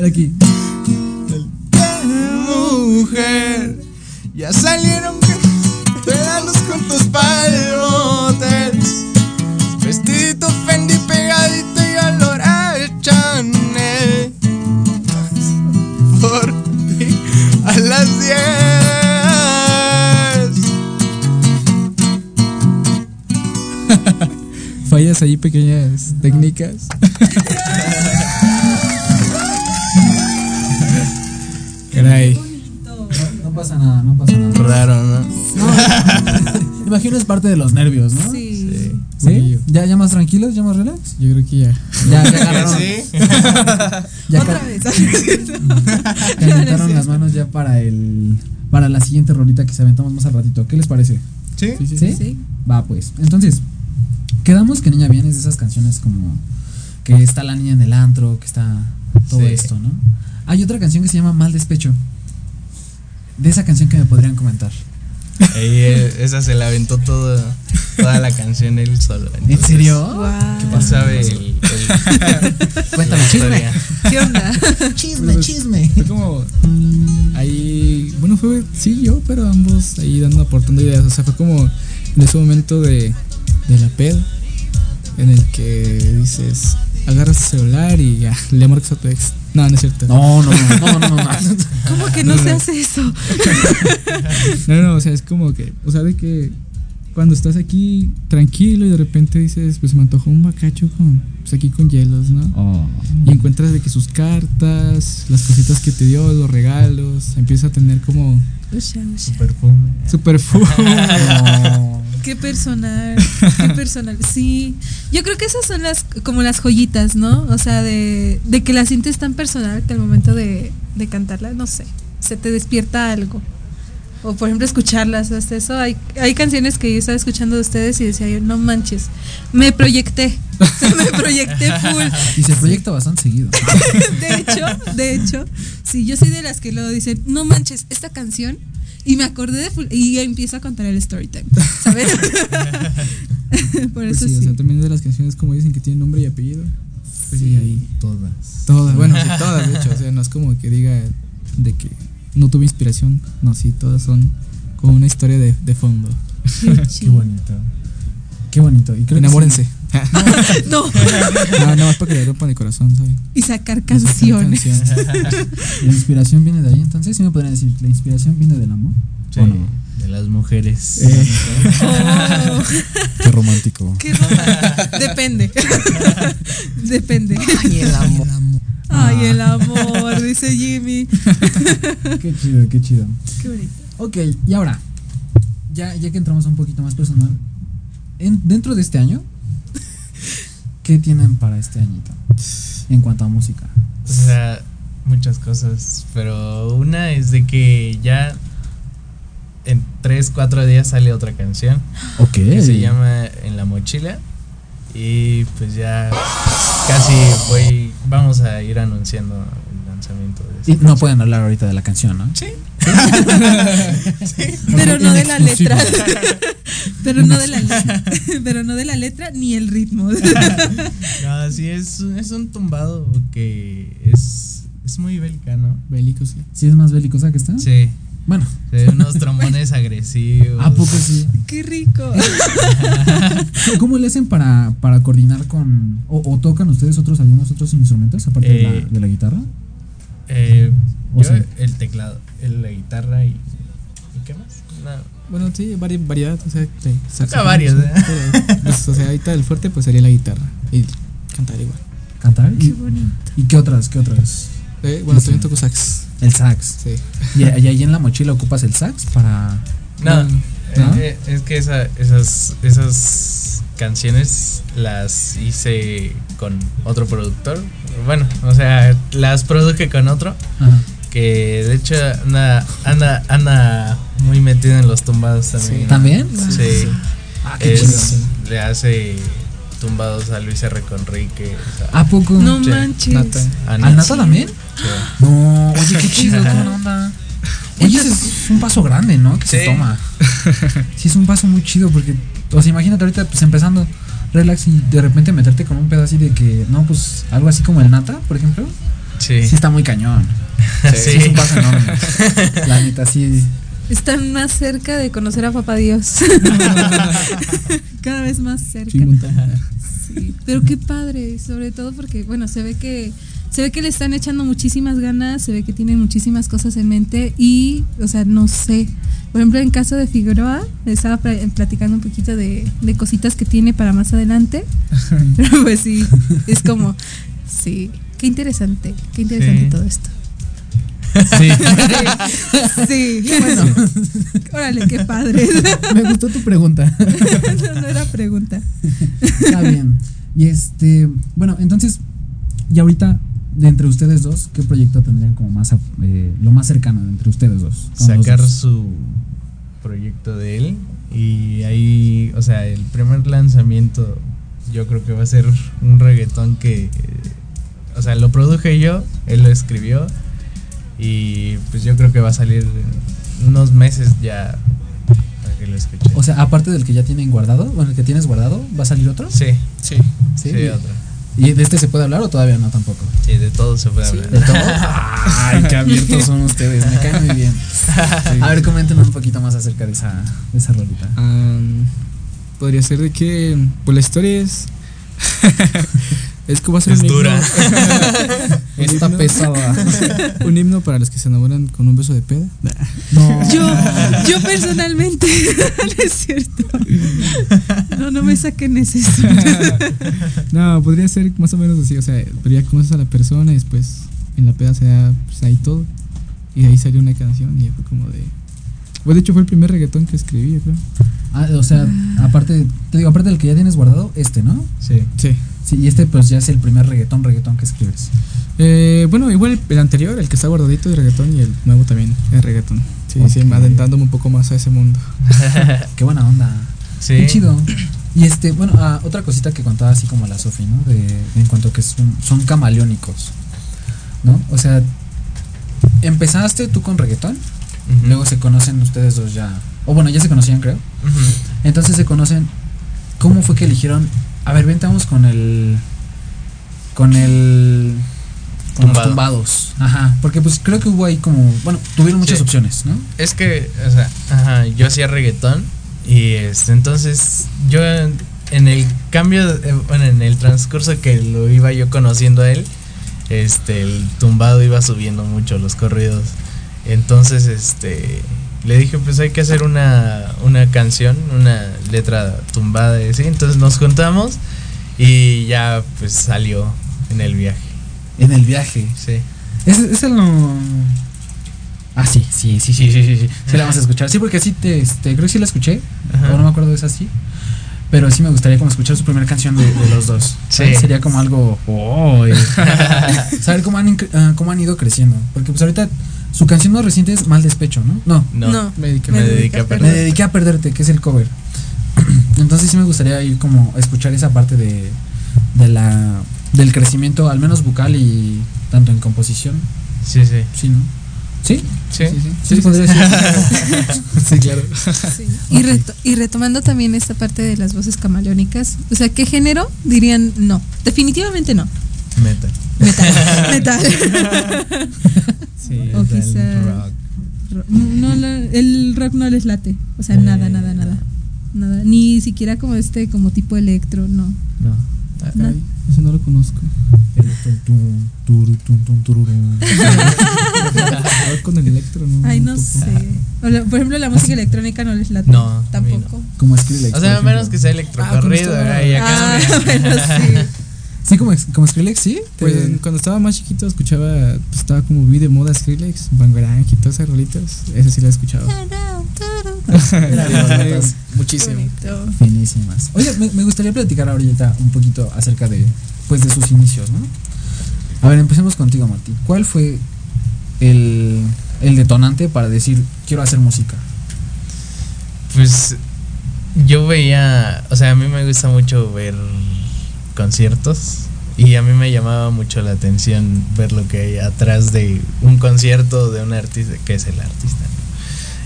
[SPEAKER 9] Aquí.
[SPEAKER 10] mujer. Ya salieron pelados con tus palmotes. A las 10.
[SPEAKER 11] Fallas ahí pequeñas técnicas. Caray.
[SPEAKER 9] No pasa nada, no pasa nada.
[SPEAKER 10] Raro, ¿no?
[SPEAKER 9] Imagino es parte de los nervios, ¿no?
[SPEAKER 8] Sí.
[SPEAKER 9] ¿Sí?
[SPEAKER 11] Poquillo.
[SPEAKER 9] ¿Ya, ya más tranquilos? ¿Ya más relax?
[SPEAKER 11] Yo creo que ya.
[SPEAKER 9] Ya, ya agarraron.
[SPEAKER 10] Sí.
[SPEAKER 9] Ya
[SPEAKER 8] Otra vez.
[SPEAKER 9] calentaron las manos ya para el para la siguiente rolita que se aventamos más al ratito. ¿Qué les parece?
[SPEAKER 10] Sí.
[SPEAKER 11] Sí, sí,
[SPEAKER 9] ¿Sí?
[SPEAKER 8] Sí.
[SPEAKER 9] Va pues. Entonces, quedamos que Niña Bien es de esas canciones como que está la niña en el antro, que está todo
[SPEAKER 10] Sí.
[SPEAKER 9] esto, ¿no? Hay otra canción que se llama Mal Despecho. De esa canción que me podrían comentar.
[SPEAKER 10] Ahí, eh, esa se la aventó todo, toda la canción él solo.
[SPEAKER 9] ¿En serio?
[SPEAKER 8] Guau.
[SPEAKER 10] No sabe el, el-
[SPEAKER 9] Cuéntame, chisme.
[SPEAKER 10] historia.
[SPEAKER 8] ¿Qué onda?
[SPEAKER 9] Chisme, chisme.
[SPEAKER 11] Fue como. Ahí. Bueno, fue. Sí, yo, pero ambos ahí dando, aportando ideas. O sea, fue como en ese momento de, de la peda. En el que dices. Agarras tu celular y ya, le marcas a tu ex. No, no es cierto.
[SPEAKER 9] No, no, no, no, no, no.
[SPEAKER 8] ¿Cómo que no se hace eso?
[SPEAKER 11] No, no, o sea, es como que, o sea, de que cuando estás aquí tranquilo y de repente dices, pues me antojó un bacacho con, pues aquí con hielos, ¿no?
[SPEAKER 9] Oh.
[SPEAKER 11] Y encuentras de que sus cartas, las cositas que te dio, los regalos, empieza a tener como
[SPEAKER 8] Usha, usha.
[SPEAKER 10] Perfume.
[SPEAKER 11] su perfume.
[SPEAKER 9] No.
[SPEAKER 8] Qué personal, qué personal. Sí, yo creo que esas son las como las joyitas, ¿no? O sea, de, de que la sientes tan personal que al momento de, de cantarla, no sé, se te despierta algo. O por ejemplo escucharlas, hasta eso. Hay, hay canciones que yo estaba escuchando de ustedes y decía yo, no manches, me proyecté, me proyecté full.
[SPEAKER 9] Y se proyecta bastante seguido.
[SPEAKER 8] De hecho, de hecho, sí, yo soy de las que luego dicen, no manches, esta canción. Y me acordé de full, y empiezo a contar el story time, ¿sabes? Por
[SPEAKER 11] Pues
[SPEAKER 8] eso
[SPEAKER 11] sí,
[SPEAKER 8] sí.
[SPEAKER 11] o sea, también de las canciones como dicen que tienen nombre y apellido. Pues sí, ahí.
[SPEAKER 9] Todas.
[SPEAKER 11] Todas, bueno, sí, todas, de hecho. O sea, no es como que diga de que no tuve inspiración. No, sí, todas son como una historia de, de fondo.
[SPEAKER 9] Qué bonito. Qué bonito. Y creo que
[SPEAKER 11] Enamórense.
[SPEAKER 9] sí.
[SPEAKER 8] No.
[SPEAKER 11] No, no, es para que le el corazón, ¿saben?
[SPEAKER 8] Y sacar canciones.
[SPEAKER 9] La inspiración viene de ahí, entonces, ¿sí me podrían decir, la inspiración viene del amor?
[SPEAKER 10] Sí,
[SPEAKER 9] ¿O no?
[SPEAKER 10] de las mujeres.
[SPEAKER 9] Eh.
[SPEAKER 8] Oh.
[SPEAKER 9] Qué romántico.
[SPEAKER 8] Qué romántico. Depende. Depende.
[SPEAKER 9] Ay, el amor.
[SPEAKER 8] Ay, el amor, dice Jimmy.
[SPEAKER 9] Qué chido, qué chido.
[SPEAKER 8] Qué bonito.
[SPEAKER 9] Ok, y ahora, ya, ya que entramos un poquito más personal, en- dentro de este año, ¿qué tienen para este añito? En cuanto a música.
[SPEAKER 10] O sea, muchas cosas. Pero una es de que ya en 3, 4 días sale otra canción.
[SPEAKER 9] Ok.
[SPEAKER 10] Que se llama En la mochila. Y pues ya casi voy. Vamos a ir anunciando lanzamiento de esa
[SPEAKER 9] Y no pueden hablar ahorita de la canción, ¿no?
[SPEAKER 10] Sí.
[SPEAKER 8] Pero no de la letra. Pero no de la letra. Pero no de la letra ni el ritmo.
[SPEAKER 10] No, sí, es, es un tumbado que es, es muy bélica, ¿no?
[SPEAKER 11] Bélico, sí.
[SPEAKER 9] ¿Sí es más belicosa que esta?
[SPEAKER 10] Sí.
[SPEAKER 9] Bueno.
[SPEAKER 10] Sí, unos trombones agresivos.
[SPEAKER 9] ¿A poco sí?
[SPEAKER 8] Qué rico.
[SPEAKER 9] ¿Cómo le hacen para, para coordinar con. O, o tocan ustedes otros algunos otros instrumentos aparte de,
[SPEAKER 10] Eh,
[SPEAKER 9] la, de la guitarra?
[SPEAKER 10] Eh, yo, el teclado, el, la guitarra y. ¿Y qué más? No.
[SPEAKER 11] Bueno, sí, vari- variedad, o sea, de saxofón,
[SPEAKER 10] varios,
[SPEAKER 11] sí,
[SPEAKER 10] ¿eh?
[SPEAKER 11] pero, pues, o sea, ahorita el fuerte pues sería la guitarra y cantar igual.
[SPEAKER 9] ¿Cantar?
[SPEAKER 8] Qué
[SPEAKER 9] ¿Y,
[SPEAKER 8] bonito.
[SPEAKER 9] ¿Y qué otras? ¿Qué otras?
[SPEAKER 11] Eh, bueno, también toco sax.
[SPEAKER 9] El sax.
[SPEAKER 11] Sí.
[SPEAKER 9] ¿Y, y ahí en la mochila ocupas el sax para.?
[SPEAKER 10] No,
[SPEAKER 11] No.
[SPEAKER 9] ¿No?
[SPEAKER 10] eh, eh, es que esa, esas, esas canciones las hice con otro productor. Bueno, o sea, las produje con otro.
[SPEAKER 9] Ajá.
[SPEAKER 10] Que de hecho anda, anda, anda muy metido en los tumbados también.
[SPEAKER 9] Sí. ¿También?
[SPEAKER 10] Sí.
[SPEAKER 9] Ah, qué
[SPEAKER 10] Es-
[SPEAKER 9] chido.
[SPEAKER 10] le hace tumbados a Luis R. Conrique. o sea,
[SPEAKER 9] ¿A poco?
[SPEAKER 8] No
[SPEAKER 10] Sí.
[SPEAKER 8] manches.
[SPEAKER 11] Nata.
[SPEAKER 10] a
[SPEAKER 9] ¿Al
[SPEAKER 10] Nancy.
[SPEAKER 9] Nata también?
[SPEAKER 10] Sí.
[SPEAKER 9] No, oye, qué chido, buena onda. Oye, ese es un paso grande, ¿no? Que se toma. Sí, es un paso muy chido porque, o sea, imagínate ahorita, pues empezando, relax y de repente meterte con un pedo así de que, no, pues algo así como el Nata, por ejemplo.
[SPEAKER 10] Sí.
[SPEAKER 9] Sí, está muy cañón. Sí,
[SPEAKER 10] Sí.
[SPEAKER 9] es un paso enorme. La neta, sí.
[SPEAKER 8] Están más cerca de conocer a Papá Dios. Cada vez más cerca.
[SPEAKER 11] Sí,
[SPEAKER 8] pero qué padre, sobre todo porque, bueno, se ve que se ve que le están echando muchísimas ganas, se ve que tienen muchísimas cosas en mente y, o sea, no sé. Por ejemplo, en caso de Figueroa, estaba pla- platicando un poquito de, de cositas que tiene para más adelante. Pero pues sí, es como, sí, qué interesante, qué interesante
[SPEAKER 10] Sí.
[SPEAKER 8] todo esto.
[SPEAKER 9] Sí.
[SPEAKER 8] Sí, bueno, órale, qué padre.
[SPEAKER 9] Me gustó tu pregunta.
[SPEAKER 8] no, no era pregunta.
[SPEAKER 9] Está bien. Y este, bueno, entonces, y ahorita, de entre ustedes dos, ¿qué proyecto tendrían como más, eh, lo más cercano de entre ustedes dos?
[SPEAKER 10] Sacar
[SPEAKER 9] dos.
[SPEAKER 10] su proyecto de él y ahí, o sea, el primer lanzamiento yo creo que va a ser un reggaetón que, eh, o sea, lo produje yo, él lo escribió y pues yo creo que va a salir en unos meses ya para que lo escuchen.
[SPEAKER 9] O sea, aparte del que ya tienen guardado, bueno, el que tienes guardado, ¿va a salir otro?
[SPEAKER 10] sí,
[SPEAKER 11] Sí.
[SPEAKER 9] Sí.
[SPEAKER 10] sí, otro.
[SPEAKER 9] ¿Y de este se puede hablar o todavía no tampoco?
[SPEAKER 10] Sí, de todo se puede hablar.
[SPEAKER 9] ¿De todo? Ay, qué abiertos son ustedes, me caen muy bien. A ver, coméntenos un poquito más acerca de esa, de esa rolita.
[SPEAKER 11] Am, podría ser de que pues la historia es es que va a ser
[SPEAKER 10] Es
[SPEAKER 11] un
[SPEAKER 10] dura.
[SPEAKER 11] himno,
[SPEAKER 9] Está
[SPEAKER 11] himno-
[SPEAKER 9] pesada.
[SPEAKER 11] un himno para los que se enamoran con un beso de peda
[SPEAKER 9] No.
[SPEAKER 8] Yo, yo personalmente, no es cierto. No, no me saquen ese.
[SPEAKER 11] no podría ser más o menos así o sea pero ya conoces a la persona y después en la peda se da pues, ahí todo y de ahí salió una canción y fue como de pues de hecho fue el primer reggaetón que escribí yo creo
[SPEAKER 9] Ah, o sea, aparte, te digo, aparte del que ya tienes guardado, este, ¿no?
[SPEAKER 10] Sí.
[SPEAKER 11] sí
[SPEAKER 9] Sí, y este pues ya es el primer reggaetón, reggaetón que escribes.
[SPEAKER 11] Eh, bueno, igual el, anterior, el que está guardadito de reggaetón y el nuevo también es reggaetón. Sí, sí, adentrándome un poco más a ese mundo.
[SPEAKER 9] Qué buena onda.
[SPEAKER 10] Sí.
[SPEAKER 9] Qué chido. Y este, bueno, ah, otra cosita que contaba así como la Sofi, ¿no? De, en cuanto que son, son camaleónicos, ¿no? O sea, empezaste tú con reggaetón, luego se conocen ustedes dos ya, o bueno, ya se conocían creo. Entonces se conocen, ¿cómo fue que eligieron? A ver, ventamos con el, con el con los
[SPEAKER 10] Tumbado.
[SPEAKER 9] tumbados. Ajá, porque pues creo que hubo ahí como, bueno, tuvieron muchas
[SPEAKER 10] Sí.
[SPEAKER 9] opciones, ¿no?
[SPEAKER 10] Es que, o sea, ajá, yo hacía reggaetón y este, entonces yo en, el cambio, de- bueno, en el transcurso que lo iba yo conociendo a él, este, el tumbado iba subiendo mucho los corridos. Entonces, este, le dije, pues hay que hacer una, una canción, una letra tumbada y así. Entonces nos juntamos y ya pues salió en el viaje.
[SPEAKER 9] En el viaje.
[SPEAKER 10] Sí.
[SPEAKER 9] Ese, ese lo. Ah, sí, sí, sí, sí, sí, sí, sí. Sí la vamos a escuchar. Sí, porque sí te, este, creo que sí la escuché.
[SPEAKER 10] Ajá.
[SPEAKER 9] O no me acuerdo de esa sí. Pero sí me gustaría como escuchar su primera canción de, de los dos.
[SPEAKER 10] Sí.
[SPEAKER 9] Sería como algo. Oh, eh. Saber cómo han, ah, cómo han ido creciendo. Porque pues ahorita su canción más reciente es Mal Despecho, ¿no? No.
[SPEAKER 10] No,
[SPEAKER 8] No.
[SPEAKER 10] me,
[SPEAKER 8] Me
[SPEAKER 10] me
[SPEAKER 8] dediqué
[SPEAKER 10] dediqué
[SPEAKER 8] a
[SPEAKER 10] a
[SPEAKER 9] Me dediqué a perderte, que es el cover. Entonces sí me gustaría ir como a escuchar esa parte de, de la del crecimiento, al menos vocal y tanto en composición.
[SPEAKER 10] Sí, sí.
[SPEAKER 9] Sí, ¿no? ¿Sí?
[SPEAKER 10] Sí.
[SPEAKER 9] Sí, sí. Sí, podría ser.
[SPEAKER 11] Sí, claro.
[SPEAKER 8] Sí. Y, reto- y retomando también esta parte de las voces camaleónicas, o sea, ¿qué género dirían no? Definitivamente no.
[SPEAKER 10] Metal.
[SPEAKER 8] Metal. Metal.
[SPEAKER 10] Sí,
[SPEAKER 8] O quizá-
[SPEAKER 10] rock.
[SPEAKER 8] Ro- No, la- el rock no les late. O sea, nada,
[SPEAKER 10] Eh,
[SPEAKER 8] nada, nada. Nada. Ni siquiera como este, como tipo electro, no.
[SPEAKER 10] No.
[SPEAKER 8] No.
[SPEAKER 11] Ese no lo conozco.
[SPEAKER 9] El tum, tum, turu, tum, tum,
[SPEAKER 11] con el electro, ¿no?
[SPEAKER 8] Ay, no sé. La- por ejemplo, la música electrónica no les late.
[SPEAKER 10] No,
[SPEAKER 8] Tampoco.
[SPEAKER 9] Como Skrillex.
[SPEAKER 10] O sea, a menos que sea
[SPEAKER 11] Ah,
[SPEAKER 10] electrocorrido. y acá
[SPEAKER 8] Ah, bueno, sí.
[SPEAKER 9] Sí, como, como Skrillex, sí.
[SPEAKER 11] Pues cuando estaba más chiquito escuchaba, pues estaba como muy de moda Skrillex, Bangarang y todas esas rolitas. Esa sí la escuchaba.
[SPEAKER 9] Notas
[SPEAKER 11] Muchísimo.
[SPEAKER 8] Bonito.
[SPEAKER 9] Finísimas. Oye, me, me gustaría platicar ahorita un poquito acerca de, pues, de sus inicios, ¿no? A ver, empecemos contigo, Martín. ¿Cuál fue el, el detonante para decir, quiero hacer música?
[SPEAKER 10] Pues yo veía, o sea, a mí me gusta mucho ver conciertos y a mí me llamaba mucho la atención ver lo que hay atrás de un concierto de un artista, que es el artista.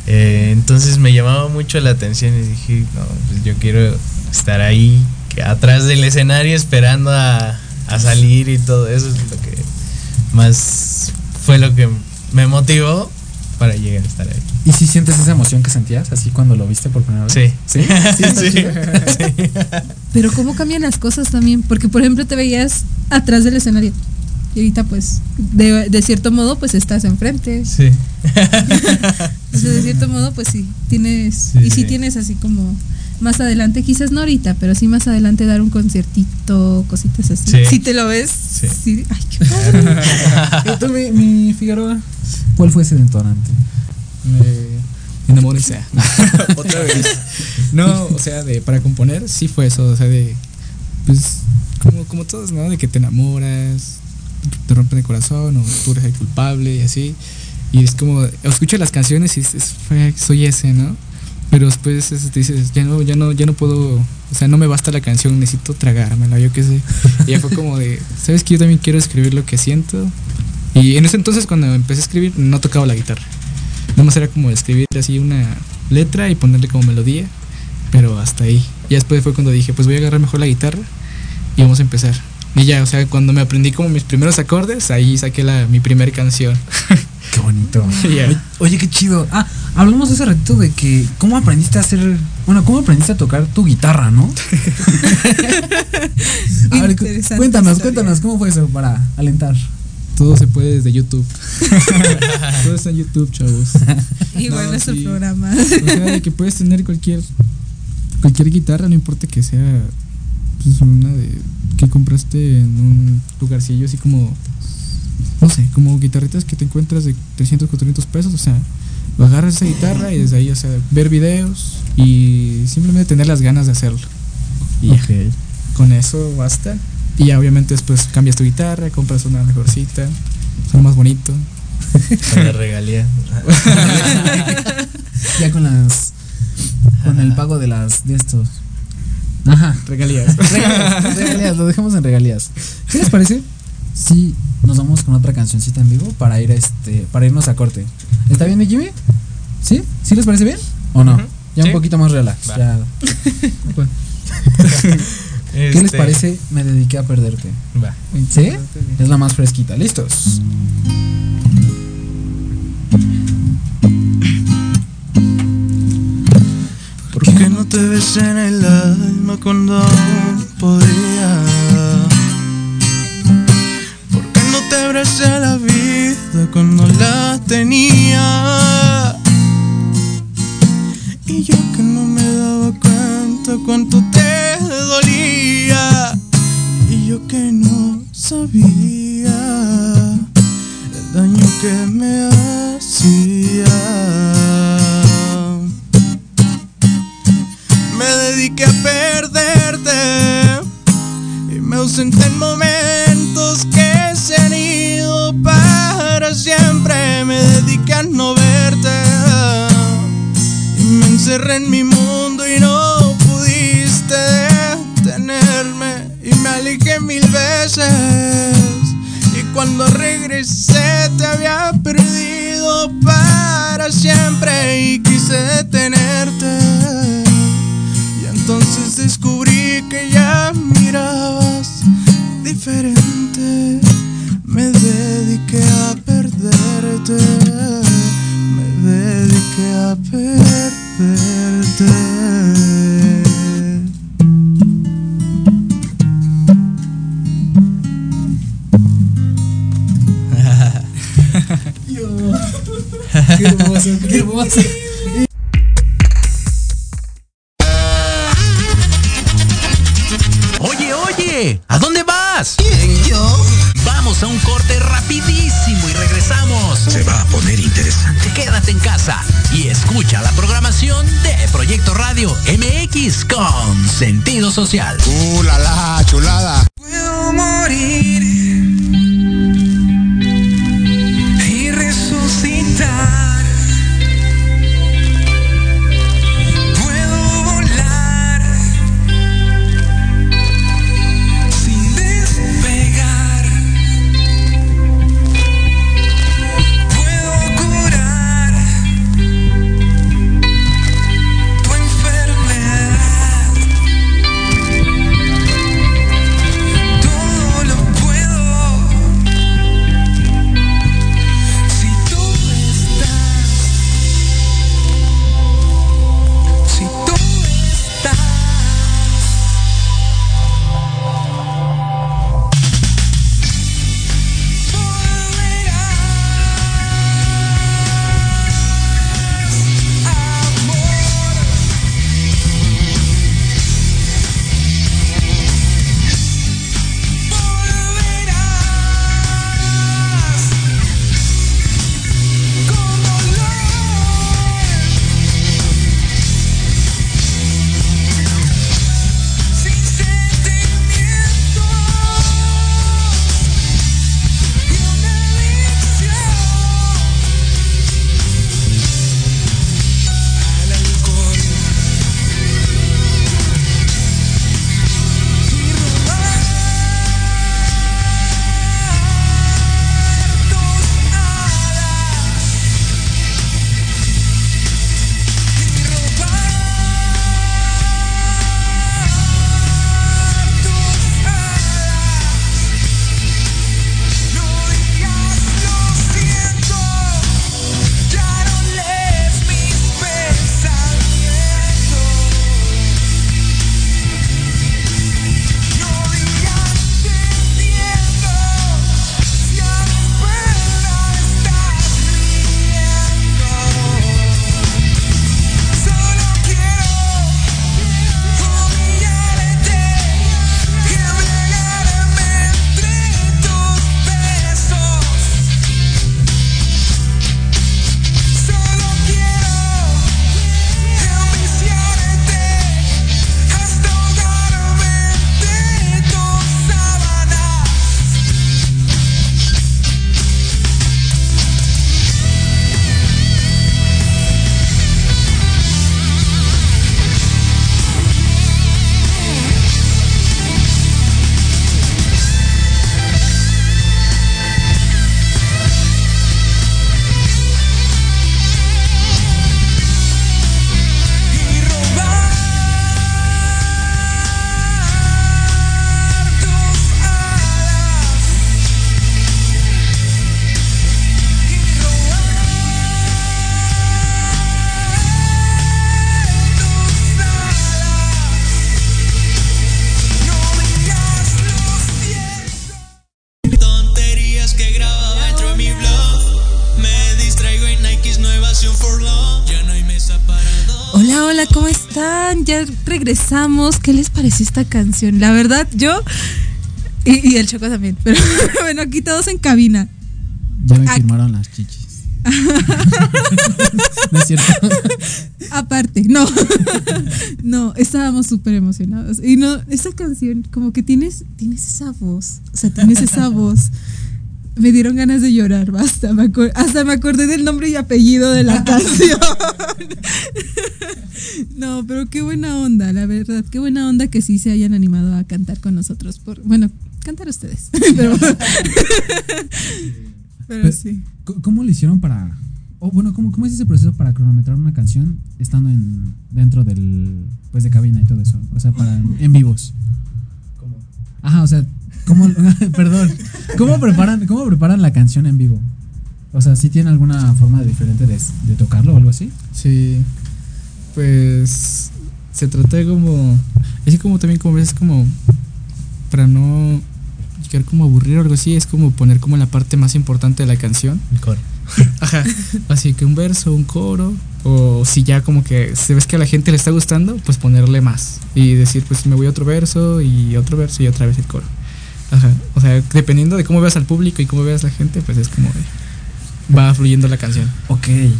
[SPEAKER 10] Eh, entonces me llamaba mucho la atención y dije, no, pues yo quiero estar ahí, que atrás del escenario esperando a, a salir y todo eso es lo que más fue lo que me motivó para llegar a estar ahí.
[SPEAKER 9] ¿Y si sientes esa emoción que sentías así cuando lo viste por primera vez?
[SPEAKER 10] Sí.
[SPEAKER 9] ¿Sí? ¿Sí?
[SPEAKER 8] Pero cómo cambian las cosas también, porque por ejemplo te veías atrás del escenario y ahorita pues de, de cierto modo pues estás enfrente.
[SPEAKER 10] Sí.
[SPEAKER 8] O sea, de cierto modo pues sí, tienes
[SPEAKER 10] Sí,
[SPEAKER 8] y sí,
[SPEAKER 10] sí.
[SPEAKER 8] tienes así como más adelante, quizás no ahorita, pero sí más adelante dar un conciertito, cositas así.
[SPEAKER 10] Sí.
[SPEAKER 8] Si te lo ves,
[SPEAKER 10] Sí.
[SPEAKER 8] sí. Ay, qué padre.
[SPEAKER 9] ¿Y tú, mi, mi Figueroa? ¿Cuál fue ese detonante?
[SPEAKER 11] Me enamoré, o sea. Otra vez. No, o sea, de para componer sí fue eso, o sea, de pues como como todos, ¿no? De que te enamoras, te rompen el corazón o tú eres el culpable y así. Y es como escuchas las canciones y dices, "Fuck, soy ese, ¿no? Pero después dices, ya no, ya no, ya no puedo, o sea, no me basta la canción, necesito tragármela, yo qué sé. Y ya fue como de, ¿sabes que yo también quiero escribir lo que siento? Y en ese entonces cuando empecé a escribir no tocaba la guitarra. Nada más era como escribir así una letra y ponerle como melodía, pero hasta ahí. Ya después fue cuando dije, pues voy a agarrar mejor la guitarra y vamos a empezar. Y ya, o sea, cuando me aprendí como mis primeros acordes, ahí saqué la, mi primer canción.
[SPEAKER 9] Qué bonito. Oye, oye, qué chido. Ah, hablamos hace ratito de que cómo aprendiste a hacer, bueno, cómo aprendiste a tocar tu guitarra, ¿no? a ver, cuéntanos, cuéntanos, ¿cómo fue eso para alentar?
[SPEAKER 11] Todo se puede desde YouTube. Todo está en YouTube, chavos.
[SPEAKER 8] Igual
[SPEAKER 11] No,
[SPEAKER 8] nuestro
[SPEAKER 11] sí.
[SPEAKER 8] programa.
[SPEAKER 11] O sea, de que puedes tener cualquier cualquier guitarra, no importa que sea pues una de que compraste en un lugarcillo así como no sé, como guitarritas que te encuentras de 300, 400 pesos, o sea, lo agarras esa guitarra y desde ahí, o sea, ver videos y simplemente tener las ganas de hacerlo. Y ya, con eso basta. Y ya obviamente después cambias tu guitarra, compras una mejorcita, suena más bonito.
[SPEAKER 10] Con la regalía.
[SPEAKER 9] Ya con las, con el pago de las, de estos. Ajá.
[SPEAKER 11] Regalías.
[SPEAKER 9] Regalías, regalías, lo dejamos en regalías. ¿Qué les parece? Si nos vamos con otra cancioncita en vivo para ir a este, para irnos a corte. ¿Está bien, mi Jimmy? ¿Sí? ¿Sí les parece bien? ¿O no? Ya
[SPEAKER 10] Sí.
[SPEAKER 9] un poquito más relax. Ya.
[SPEAKER 2] ¿Qué les
[SPEAKER 11] Este-
[SPEAKER 2] parece? Me dediqué a perderte.
[SPEAKER 11] Va.
[SPEAKER 2] ¿Sí? Es la más fresquita. ¿Listos?
[SPEAKER 10] ¿Por qué no te ves en el alma cuando aún podría? Abracé la vida cuando la tenía? Y yo que no me daba cuenta cuánto te dolía. Y yo que no sabía el daño que me hacía. Me dediqué a perderte y me ausenté en momentos que se han ido para siempre. Me dediqué a no verte y me encerré en mi mundo y no pudiste detenerme y me alejé mil veces. Y cuando regresé te había perdido para siempre y quise detenerte. Y entonces descubrí que ya mirabas diferente. Me dediqué a perderte. Me dediqué a perderte.
[SPEAKER 2] Qué hermoso, qué hermoso.
[SPEAKER 13] Social.
[SPEAKER 8] Hola, ¿cómo están? Ya regresamos. ¿Qué les pareció esta canción? La verdad, yo. Y, y el Choco también. Pero bueno, aquí todos en cabina.
[SPEAKER 9] Ya me firmaron las chichis. no es cierto.
[SPEAKER 8] Aparte, no. no, estábamos súper emocionados. Y no, esa canción, como que tienes, tienes esa voz. O sea, tienes esa voz. Me dieron ganas de llorar, basta. Me hasta me acordé del nombre y apellido de la canción. no, pero qué buena onda, la verdad. Qué buena onda que sí se hayan animado a cantar con nosotros. Por, bueno, cantar ustedes. pero, pero sí.
[SPEAKER 9] ¿Cómo- ¿Cómo lo hicieron para.? O bueno, ¿cómo, ¿cómo es ese proceso para cronometrar una canción estando en dentro del. Pues de cabina y todo eso? O sea, para en vivos.
[SPEAKER 10] ¿Cómo?
[SPEAKER 9] Ajá, o sea, ¿cómo. perdón. ¿Cómo preparan, ¿Cómo preparan la canción en vivo? O sea, ¿sí tiene alguna forma diferente de, de tocarlo o algo así?
[SPEAKER 11] Sí. Pues se trata de como. Así como también como ves como. Para no llegar como aburrir o algo así, es como poner como la parte más importante de la canción.
[SPEAKER 10] El coro.
[SPEAKER 11] Ajá. Así que un verso, un coro. O si ya como que se ves que a la gente le está gustando, pues ponerle más. Y decir, pues me voy a otro verso y otro verso y otra vez el coro. Ajá. O sea, dependiendo de cómo veas al público y cómo veas a la gente, pues es como de- va fluyendo la canción.
[SPEAKER 9] Ok. ¿Y,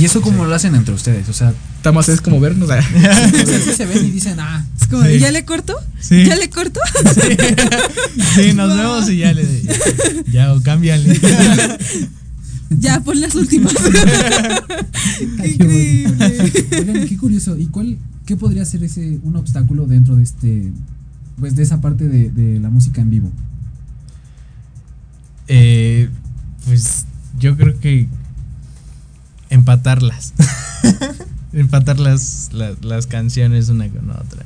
[SPEAKER 9] y eso cómo lo hacen entre ustedes? O sea,
[SPEAKER 11] más es como vernos.
[SPEAKER 9] o sea, sí se ven y dicen, ah.
[SPEAKER 8] Es como,
[SPEAKER 10] Sí.
[SPEAKER 8] ¿ya le corto?
[SPEAKER 10] Sí.
[SPEAKER 8] ¿Ya le corto?
[SPEAKER 10] Sí, nos vemos y ya le. Ya, o cámbiale.
[SPEAKER 8] Ya, pon las últimas. Qué increíble.
[SPEAKER 9] Oigan, qué curioso. ¿Y cuál, qué podría ser ese un obstáculo dentro de este, pues de esa parte de, de la música en vivo?
[SPEAKER 10] Eh, pues yo creo que empatarlas. Empatar las, las, las canciones una con otra.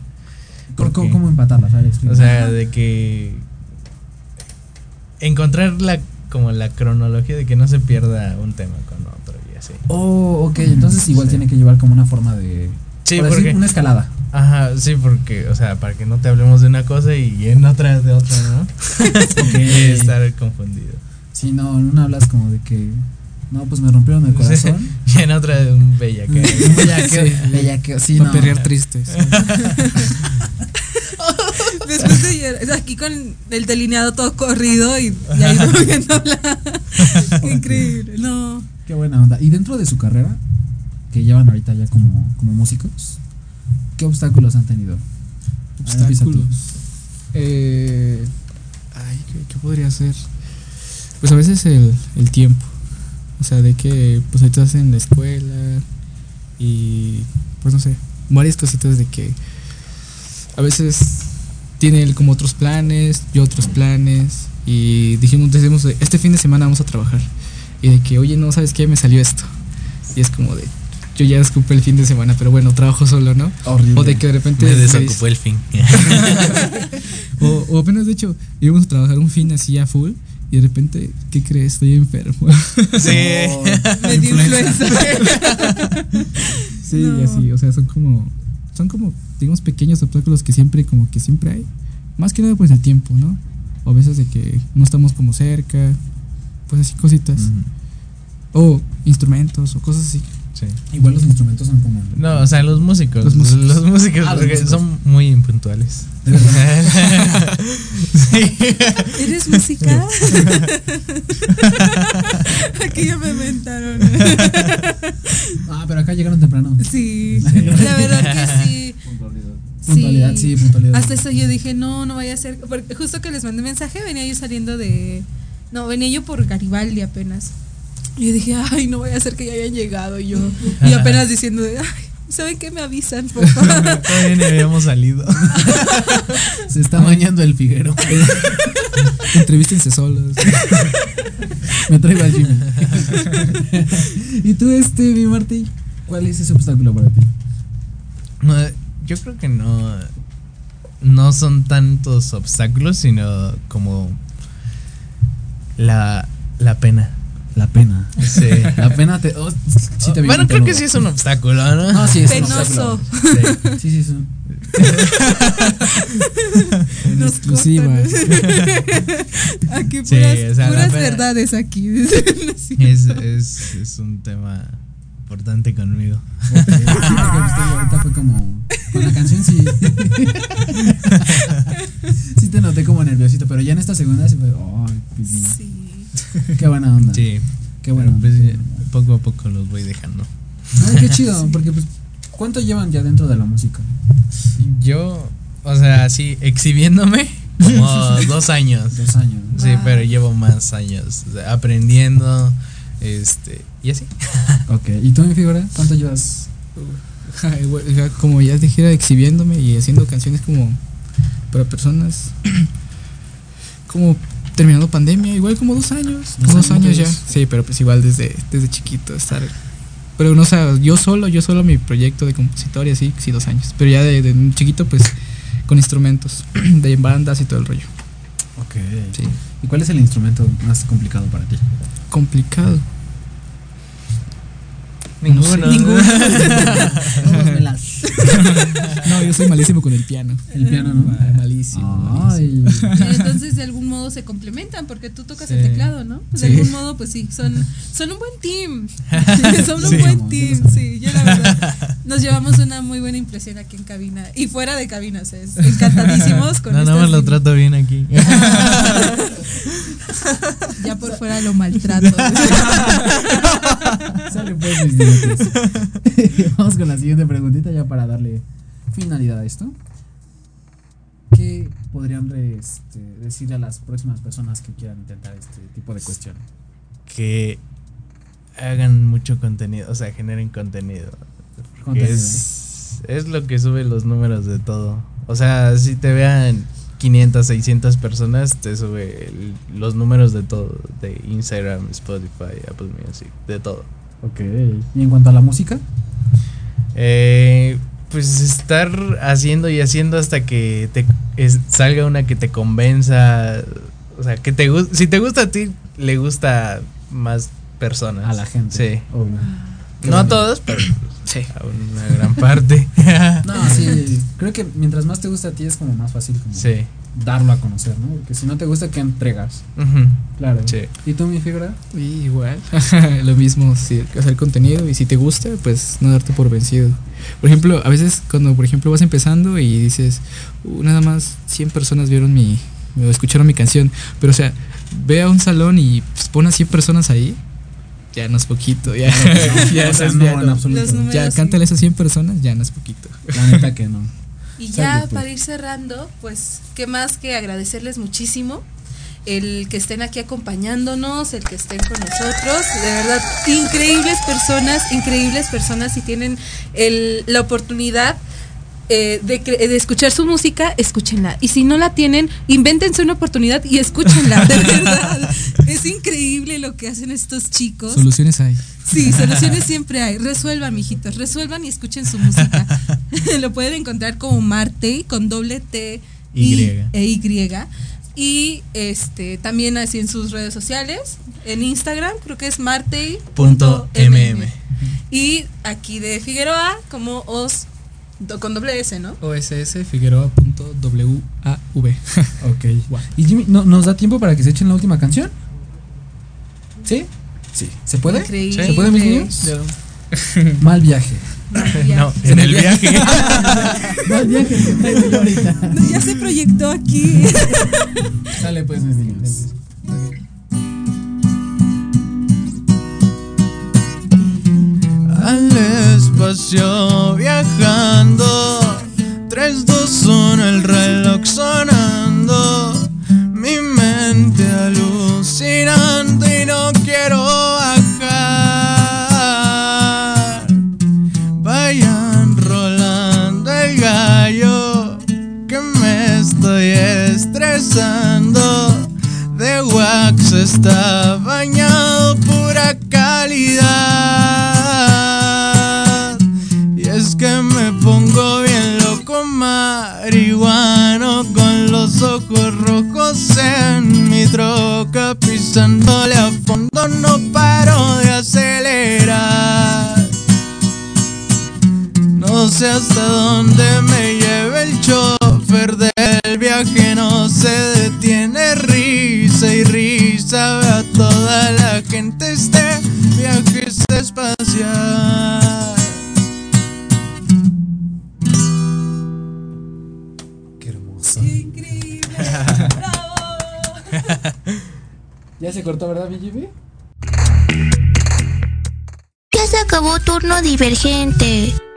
[SPEAKER 9] ¿Cómo,
[SPEAKER 10] Porque-
[SPEAKER 9] cómo empatarlas?
[SPEAKER 10] O sea, de que encontrar la como la cronología de que no se pierda un tema con otro y así.
[SPEAKER 9] Oh, ok. Entonces igual
[SPEAKER 10] Sí.
[SPEAKER 9] tiene que llevar como una forma de.
[SPEAKER 10] Sí,
[SPEAKER 9] por decir,
[SPEAKER 10] porque
[SPEAKER 9] una escalada.
[SPEAKER 10] Ajá, sí, porque, o sea, para que no te hablemos de una cosa y en otra de otra, ¿no? y estar confundido.
[SPEAKER 9] Si no, en una hablas como de que. No, pues me rompieron el corazón.
[SPEAKER 10] y en otra de un bellaqueo.
[SPEAKER 9] Un bellaqueo,
[SPEAKER 11] Sí.
[SPEAKER 9] bellaqueo, sí,
[SPEAKER 11] Para
[SPEAKER 9] no.
[SPEAKER 11] perrear tristes.
[SPEAKER 8] Después de llorar, aquí con el delineado todo corrido y, y ahí moviendo la. Increíble. No.
[SPEAKER 9] Qué buena onda. Y dentro de su carrera, que llevan ahorita ya como, como músicos, ¿qué obstáculos han tenido?
[SPEAKER 11] Obstáculos. Eh, ay, ¿qué, podría ser? Pues a veces el, el tiempo. O sea, de que pues ahorita estás en la escuela y pues no sé, varias cositas de que a veces tiene él como otros planes, yo otros planes y dijimos, decimos, este fin de semana vamos a trabajar y de que, oye, no, ¿sabes qué? Me salió esto. Y es como de, yo ya desocupé el fin de semana, pero bueno, trabajo solo, ¿no?
[SPEAKER 9] Horrible.
[SPEAKER 11] O de que de repente...
[SPEAKER 10] Me desocupó el fin.
[SPEAKER 11] o, o apenas, de hecho, íbamos a trabajar un fin así a full y de repente, ¿qué crees? Estoy enfermo.
[SPEAKER 10] Sí.
[SPEAKER 8] Me dio influenza.
[SPEAKER 11] sí,
[SPEAKER 8] No.
[SPEAKER 11] y así, o sea, son como, son como, digamos, pequeños obstáculos que siempre, como que siempre hay. Más que nada, pues el tiempo, ¿no? O a veces de que no estamos como cerca, pues así cositas. O instrumentos o cosas así.
[SPEAKER 10] Sí.
[SPEAKER 9] Igual los instrumentos son como.
[SPEAKER 10] No, o sea, los músicos.
[SPEAKER 11] Los
[SPEAKER 10] Los
[SPEAKER 11] músicos.
[SPEAKER 9] Ah, los
[SPEAKER 10] porque
[SPEAKER 9] músicos.
[SPEAKER 10] son muy impuntuales.
[SPEAKER 9] De verdad.
[SPEAKER 10] sí.
[SPEAKER 8] ¿Eres música? Aquí ya me inventaron.
[SPEAKER 9] Ah, pero acá llegaron temprano.
[SPEAKER 8] Sí, la verdad que sí.
[SPEAKER 9] Puntualidad, sí, puntualidad.
[SPEAKER 8] Hasta eso yo dije, no, no vaya a ser. Porque justo que les mandé mensaje, venía yo saliendo de. No, venía yo por Garibaldi apenas. Y yo dije, ay, no vaya a ser que ya hayan llegado y yo. Y apenas diciendo, ay, ¿saben qué me avisan, por favor?
[SPEAKER 10] Todavía ni habíamos salido.
[SPEAKER 9] Se está bañando el figuero.
[SPEAKER 11] Entrevístense solos.
[SPEAKER 9] Me traigo al Jimmy. y tú, este, mi Martí, ¿cuál es ese obstáculo para ti?
[SPEAKER 10] No, yo creo que no. No son tantos obstáculos, sino como. La, la pena.
[SPEAKER 9] La pena.
[SPEAKER 10] Sí.
[SPEAKER 9] La pena te. oh, sí te
[SPEAKER 10] bueno, creo que sí es un obstáculo, ¿no?
[SPEAKER 9] No, sí, es
[SPEAKER 8] Penoso.
[SPEAKER 9] un obstáculo. Sí, sí, es un.
[SPEAKER 11] En
[SPEAKER 8] Nos
[SPEAKER 11] exclusiva.
[SPEAKER 8] Aquí
[SPEAKER 10] Sí,
[SPEAKER 8] puras,
[SPEAKER 10] o sea, la
[SPEAKER 8] puras verdades aquí.
[SPEAKER 10] Es, es, es un tema importante conmigo.
[SPEAKER 9] Ahorita fue como. Con la canción sí. sí te noté como nerviosito, pero ya en esta segunda sí fue. Ay, pipi.
[SPEAKER 8] Sí.
[SPEAKER 9] Qué buena onda.
[SPEAKER 10] Sí.
[SPEAKER 9] Qué buena onda.
[SPEAKER 10] pues, poco a poco los voy dejando.
[SPEAKER 9] Ay, qué chido, porque pues. ¿Cuánto llevan ya dentro de la música?
[SPEAKER 10] Yo, o sea, sí, exhibiéndome como dos años.
[SPEAKER 9] Dos años.
[SPEAKER 10] Sí,
[SPEAKER 8] Wow.
[SPEAKER 10] pero llevo más años o sea, aprendiendo, este, y así.
[SPEAKER 9] Ok, ¿y tú, mi figura? ¿Cuánto llevas?
[SPEAKER 11] Como ya dijera exhibiéndome y haciendo canciones como para personas como terminando pandemia, igual como dos años,
[SPEAKER 9] Dos
[SPEAKER 11] dos, años ya. Sí, pero pues igual desde, desde chiquito estar. Pero no, o sea, yo solo, yo solo mi proyecto de compositor y así, sí, dos años. Pero ya de, de chiquito, pues con instrumentos, de bandas y todo el rollo.
[SPEAKER 9] Ok.
[SPEAKER 11] Sí.
[SPEAKER 9] ¿Y cuál es el instrumento más complicado para ti?
[SPEAKER 11] Complicado.
[SPEAKER 10] Ninguno.
[SPEAKER 9] Ninguno. Todos me las.
[SPEAKER 11] No, yo soy malísimo con el piano.
[SPEAKER 9] El piano, ¿no?
[SPEAKER 11] Ah, malísimo.
[SPEAKER 9] Ay.
[SPEAKER 11] malísimo.
[SPEAKER 8] Entonces de algún modo se complementan porque tú tocas el
[SPEAKER 11] Sí.
[SPEAKER 8] teclado, ¿no? De
[SPEAKER 11] Sí.
[SPEAKER 8] algún modo, pues sí, son, son un buen team. son un
[SPEAKER 9] Sí.
[SPEAKER 8] buen team,
[SPEAKER 9] sé.
[SPEAKER 8] sí. Yo la verdad nos llevamos una muy buena impresión aquí en cabina y fuera de cabina, o sea, es encantadísimos con
[SPEAKER 10] No, nada
[SPEAKER 8] estas
[SPEAKER 10] más lo trato bien aquí.
[SPEAKER 8] Ya por fuera lo maltrato.
[SPEAKER 9] Sale pues mis. Vamos con la siguiente preguntita ya para darle finalidad a esto. ¿Qué podrían re- este, decirle a las próximas personas que quieran intentar este tipo de cuestión?
[SPEAKER 10] que hagan mucho contenido, o sea, generen contenido. Es, es lo que sube los números de todo. O sea, si te vean 500, 600 personas, te sube el- los números de todo, de Instagram, Spotify, Apple Music, de todo.
[SPEAKER 9] Ok. ¿Y en cuanto a la música?
[SPEAKER 10] Eh, pues estar haciendo y haciendo hasta que te es- salga una que te convenza. O sea, que te gusta. Si te gusta a ti, le gusta a más personas.
[SPEAKER 9] A la gente.
[SPEAKER 10] Sí.
[SPEAKER 9] Obvio. Qué
[SPEAKER 10] No a todos, pero sí. a una gran parte.
[SPEAKER 9] No, sí. Creo que mientras más te gusta a ti es como más fácil como
[SPEAKER 10] Sí.
[SPEAKER 9] darlo a conocer, ¿no? Porque si no te gusta, ¿qué entregas? Claro.
[SPEAKER 10] Sí.
[SPEAKER 9] ¿Y tú, mi figura?
[SPEAKER 11] Y igual, lo mismo, sí, hacer contenido y si te gusta, pues no darte por vencido. Por ejemplo, a veces cuando, por ejemplo, vas empezando y dices, "Uh, nada más 100 personas vieron mi, o escucharon mi canción, pero o sea, ve a un salón y pues, pon a 100 personas ahí, ya no es poquito, ya, ya,
[SPEAKER 9] o sea,
[SPEAKER 11] es-
[SPEAKER 9] no,
[SPEAKER 11] ya
[SPEAKER 9] en absoluto.
[SPEAKER 11] Ya
[SPEAKER 8] sí.
[SPEAKER 11] cántale a esas 100 personas, ya no es poquito.
[SPEAKER 9] La neta que no.
[SPEAKER 8] Y ya
[SPEAKER 9] pues.
[SPEAKER 8] para ir cerrando, pues, qué más que agradecerles muchísimo el que estén aquí acompañándonos, el que estén con nosotros, de verdad, increíbles personas, increíbles personas, si tienen el, la oportunidad eh, de, escuchar su música, escúchenla. Y si no la tienen, invéntense una oportunidad y escúchenla, de verdad. Es increíble lo que hacen estos chicos.
[SPEAKER 11] Soluciones hay.
[SPEAKER 8] Sí, soluciones siempre hay. Resuelvan, mijitos. Resuelvan y escuchen su música. Lo pueden encontrar como Marte con doble T
[SPEAKER 10] Y.
[SPEAKER 8] e Y. Y este también así en sus redes sociales, en Instagram, creo que es
[SPEAKER 10] Punto
[SPEAKER 8] marte.mm.
[SPEAKER 10] mm.
[SPEAKER 8] Y aquí de Figueroa como os con doble S, ¿no?
[SPEAKER 11] OSS Figueroa.wav.
[SPEAKER 9] Ok. ¿Y Jimmy, ¿no, ¿nos da tiempo para que se echen la última canción? ¿Sí? Sí. ¿Se puede?
[SPEAKER 8] Increíble.
[SPEAKER 9] ¿Se puede, mis niños? Mal viaje.
[SPEAKER 10] No, en el viaje.
[SPEAKER 9] Mal viaje.
[SPEAKER 8] No, ya se proyectó aquí.
[SPEAKER 9] Sale pues, mis niños.
[SPEAKER 10] Al espacio viajando
[SPEAKER 8] divergente.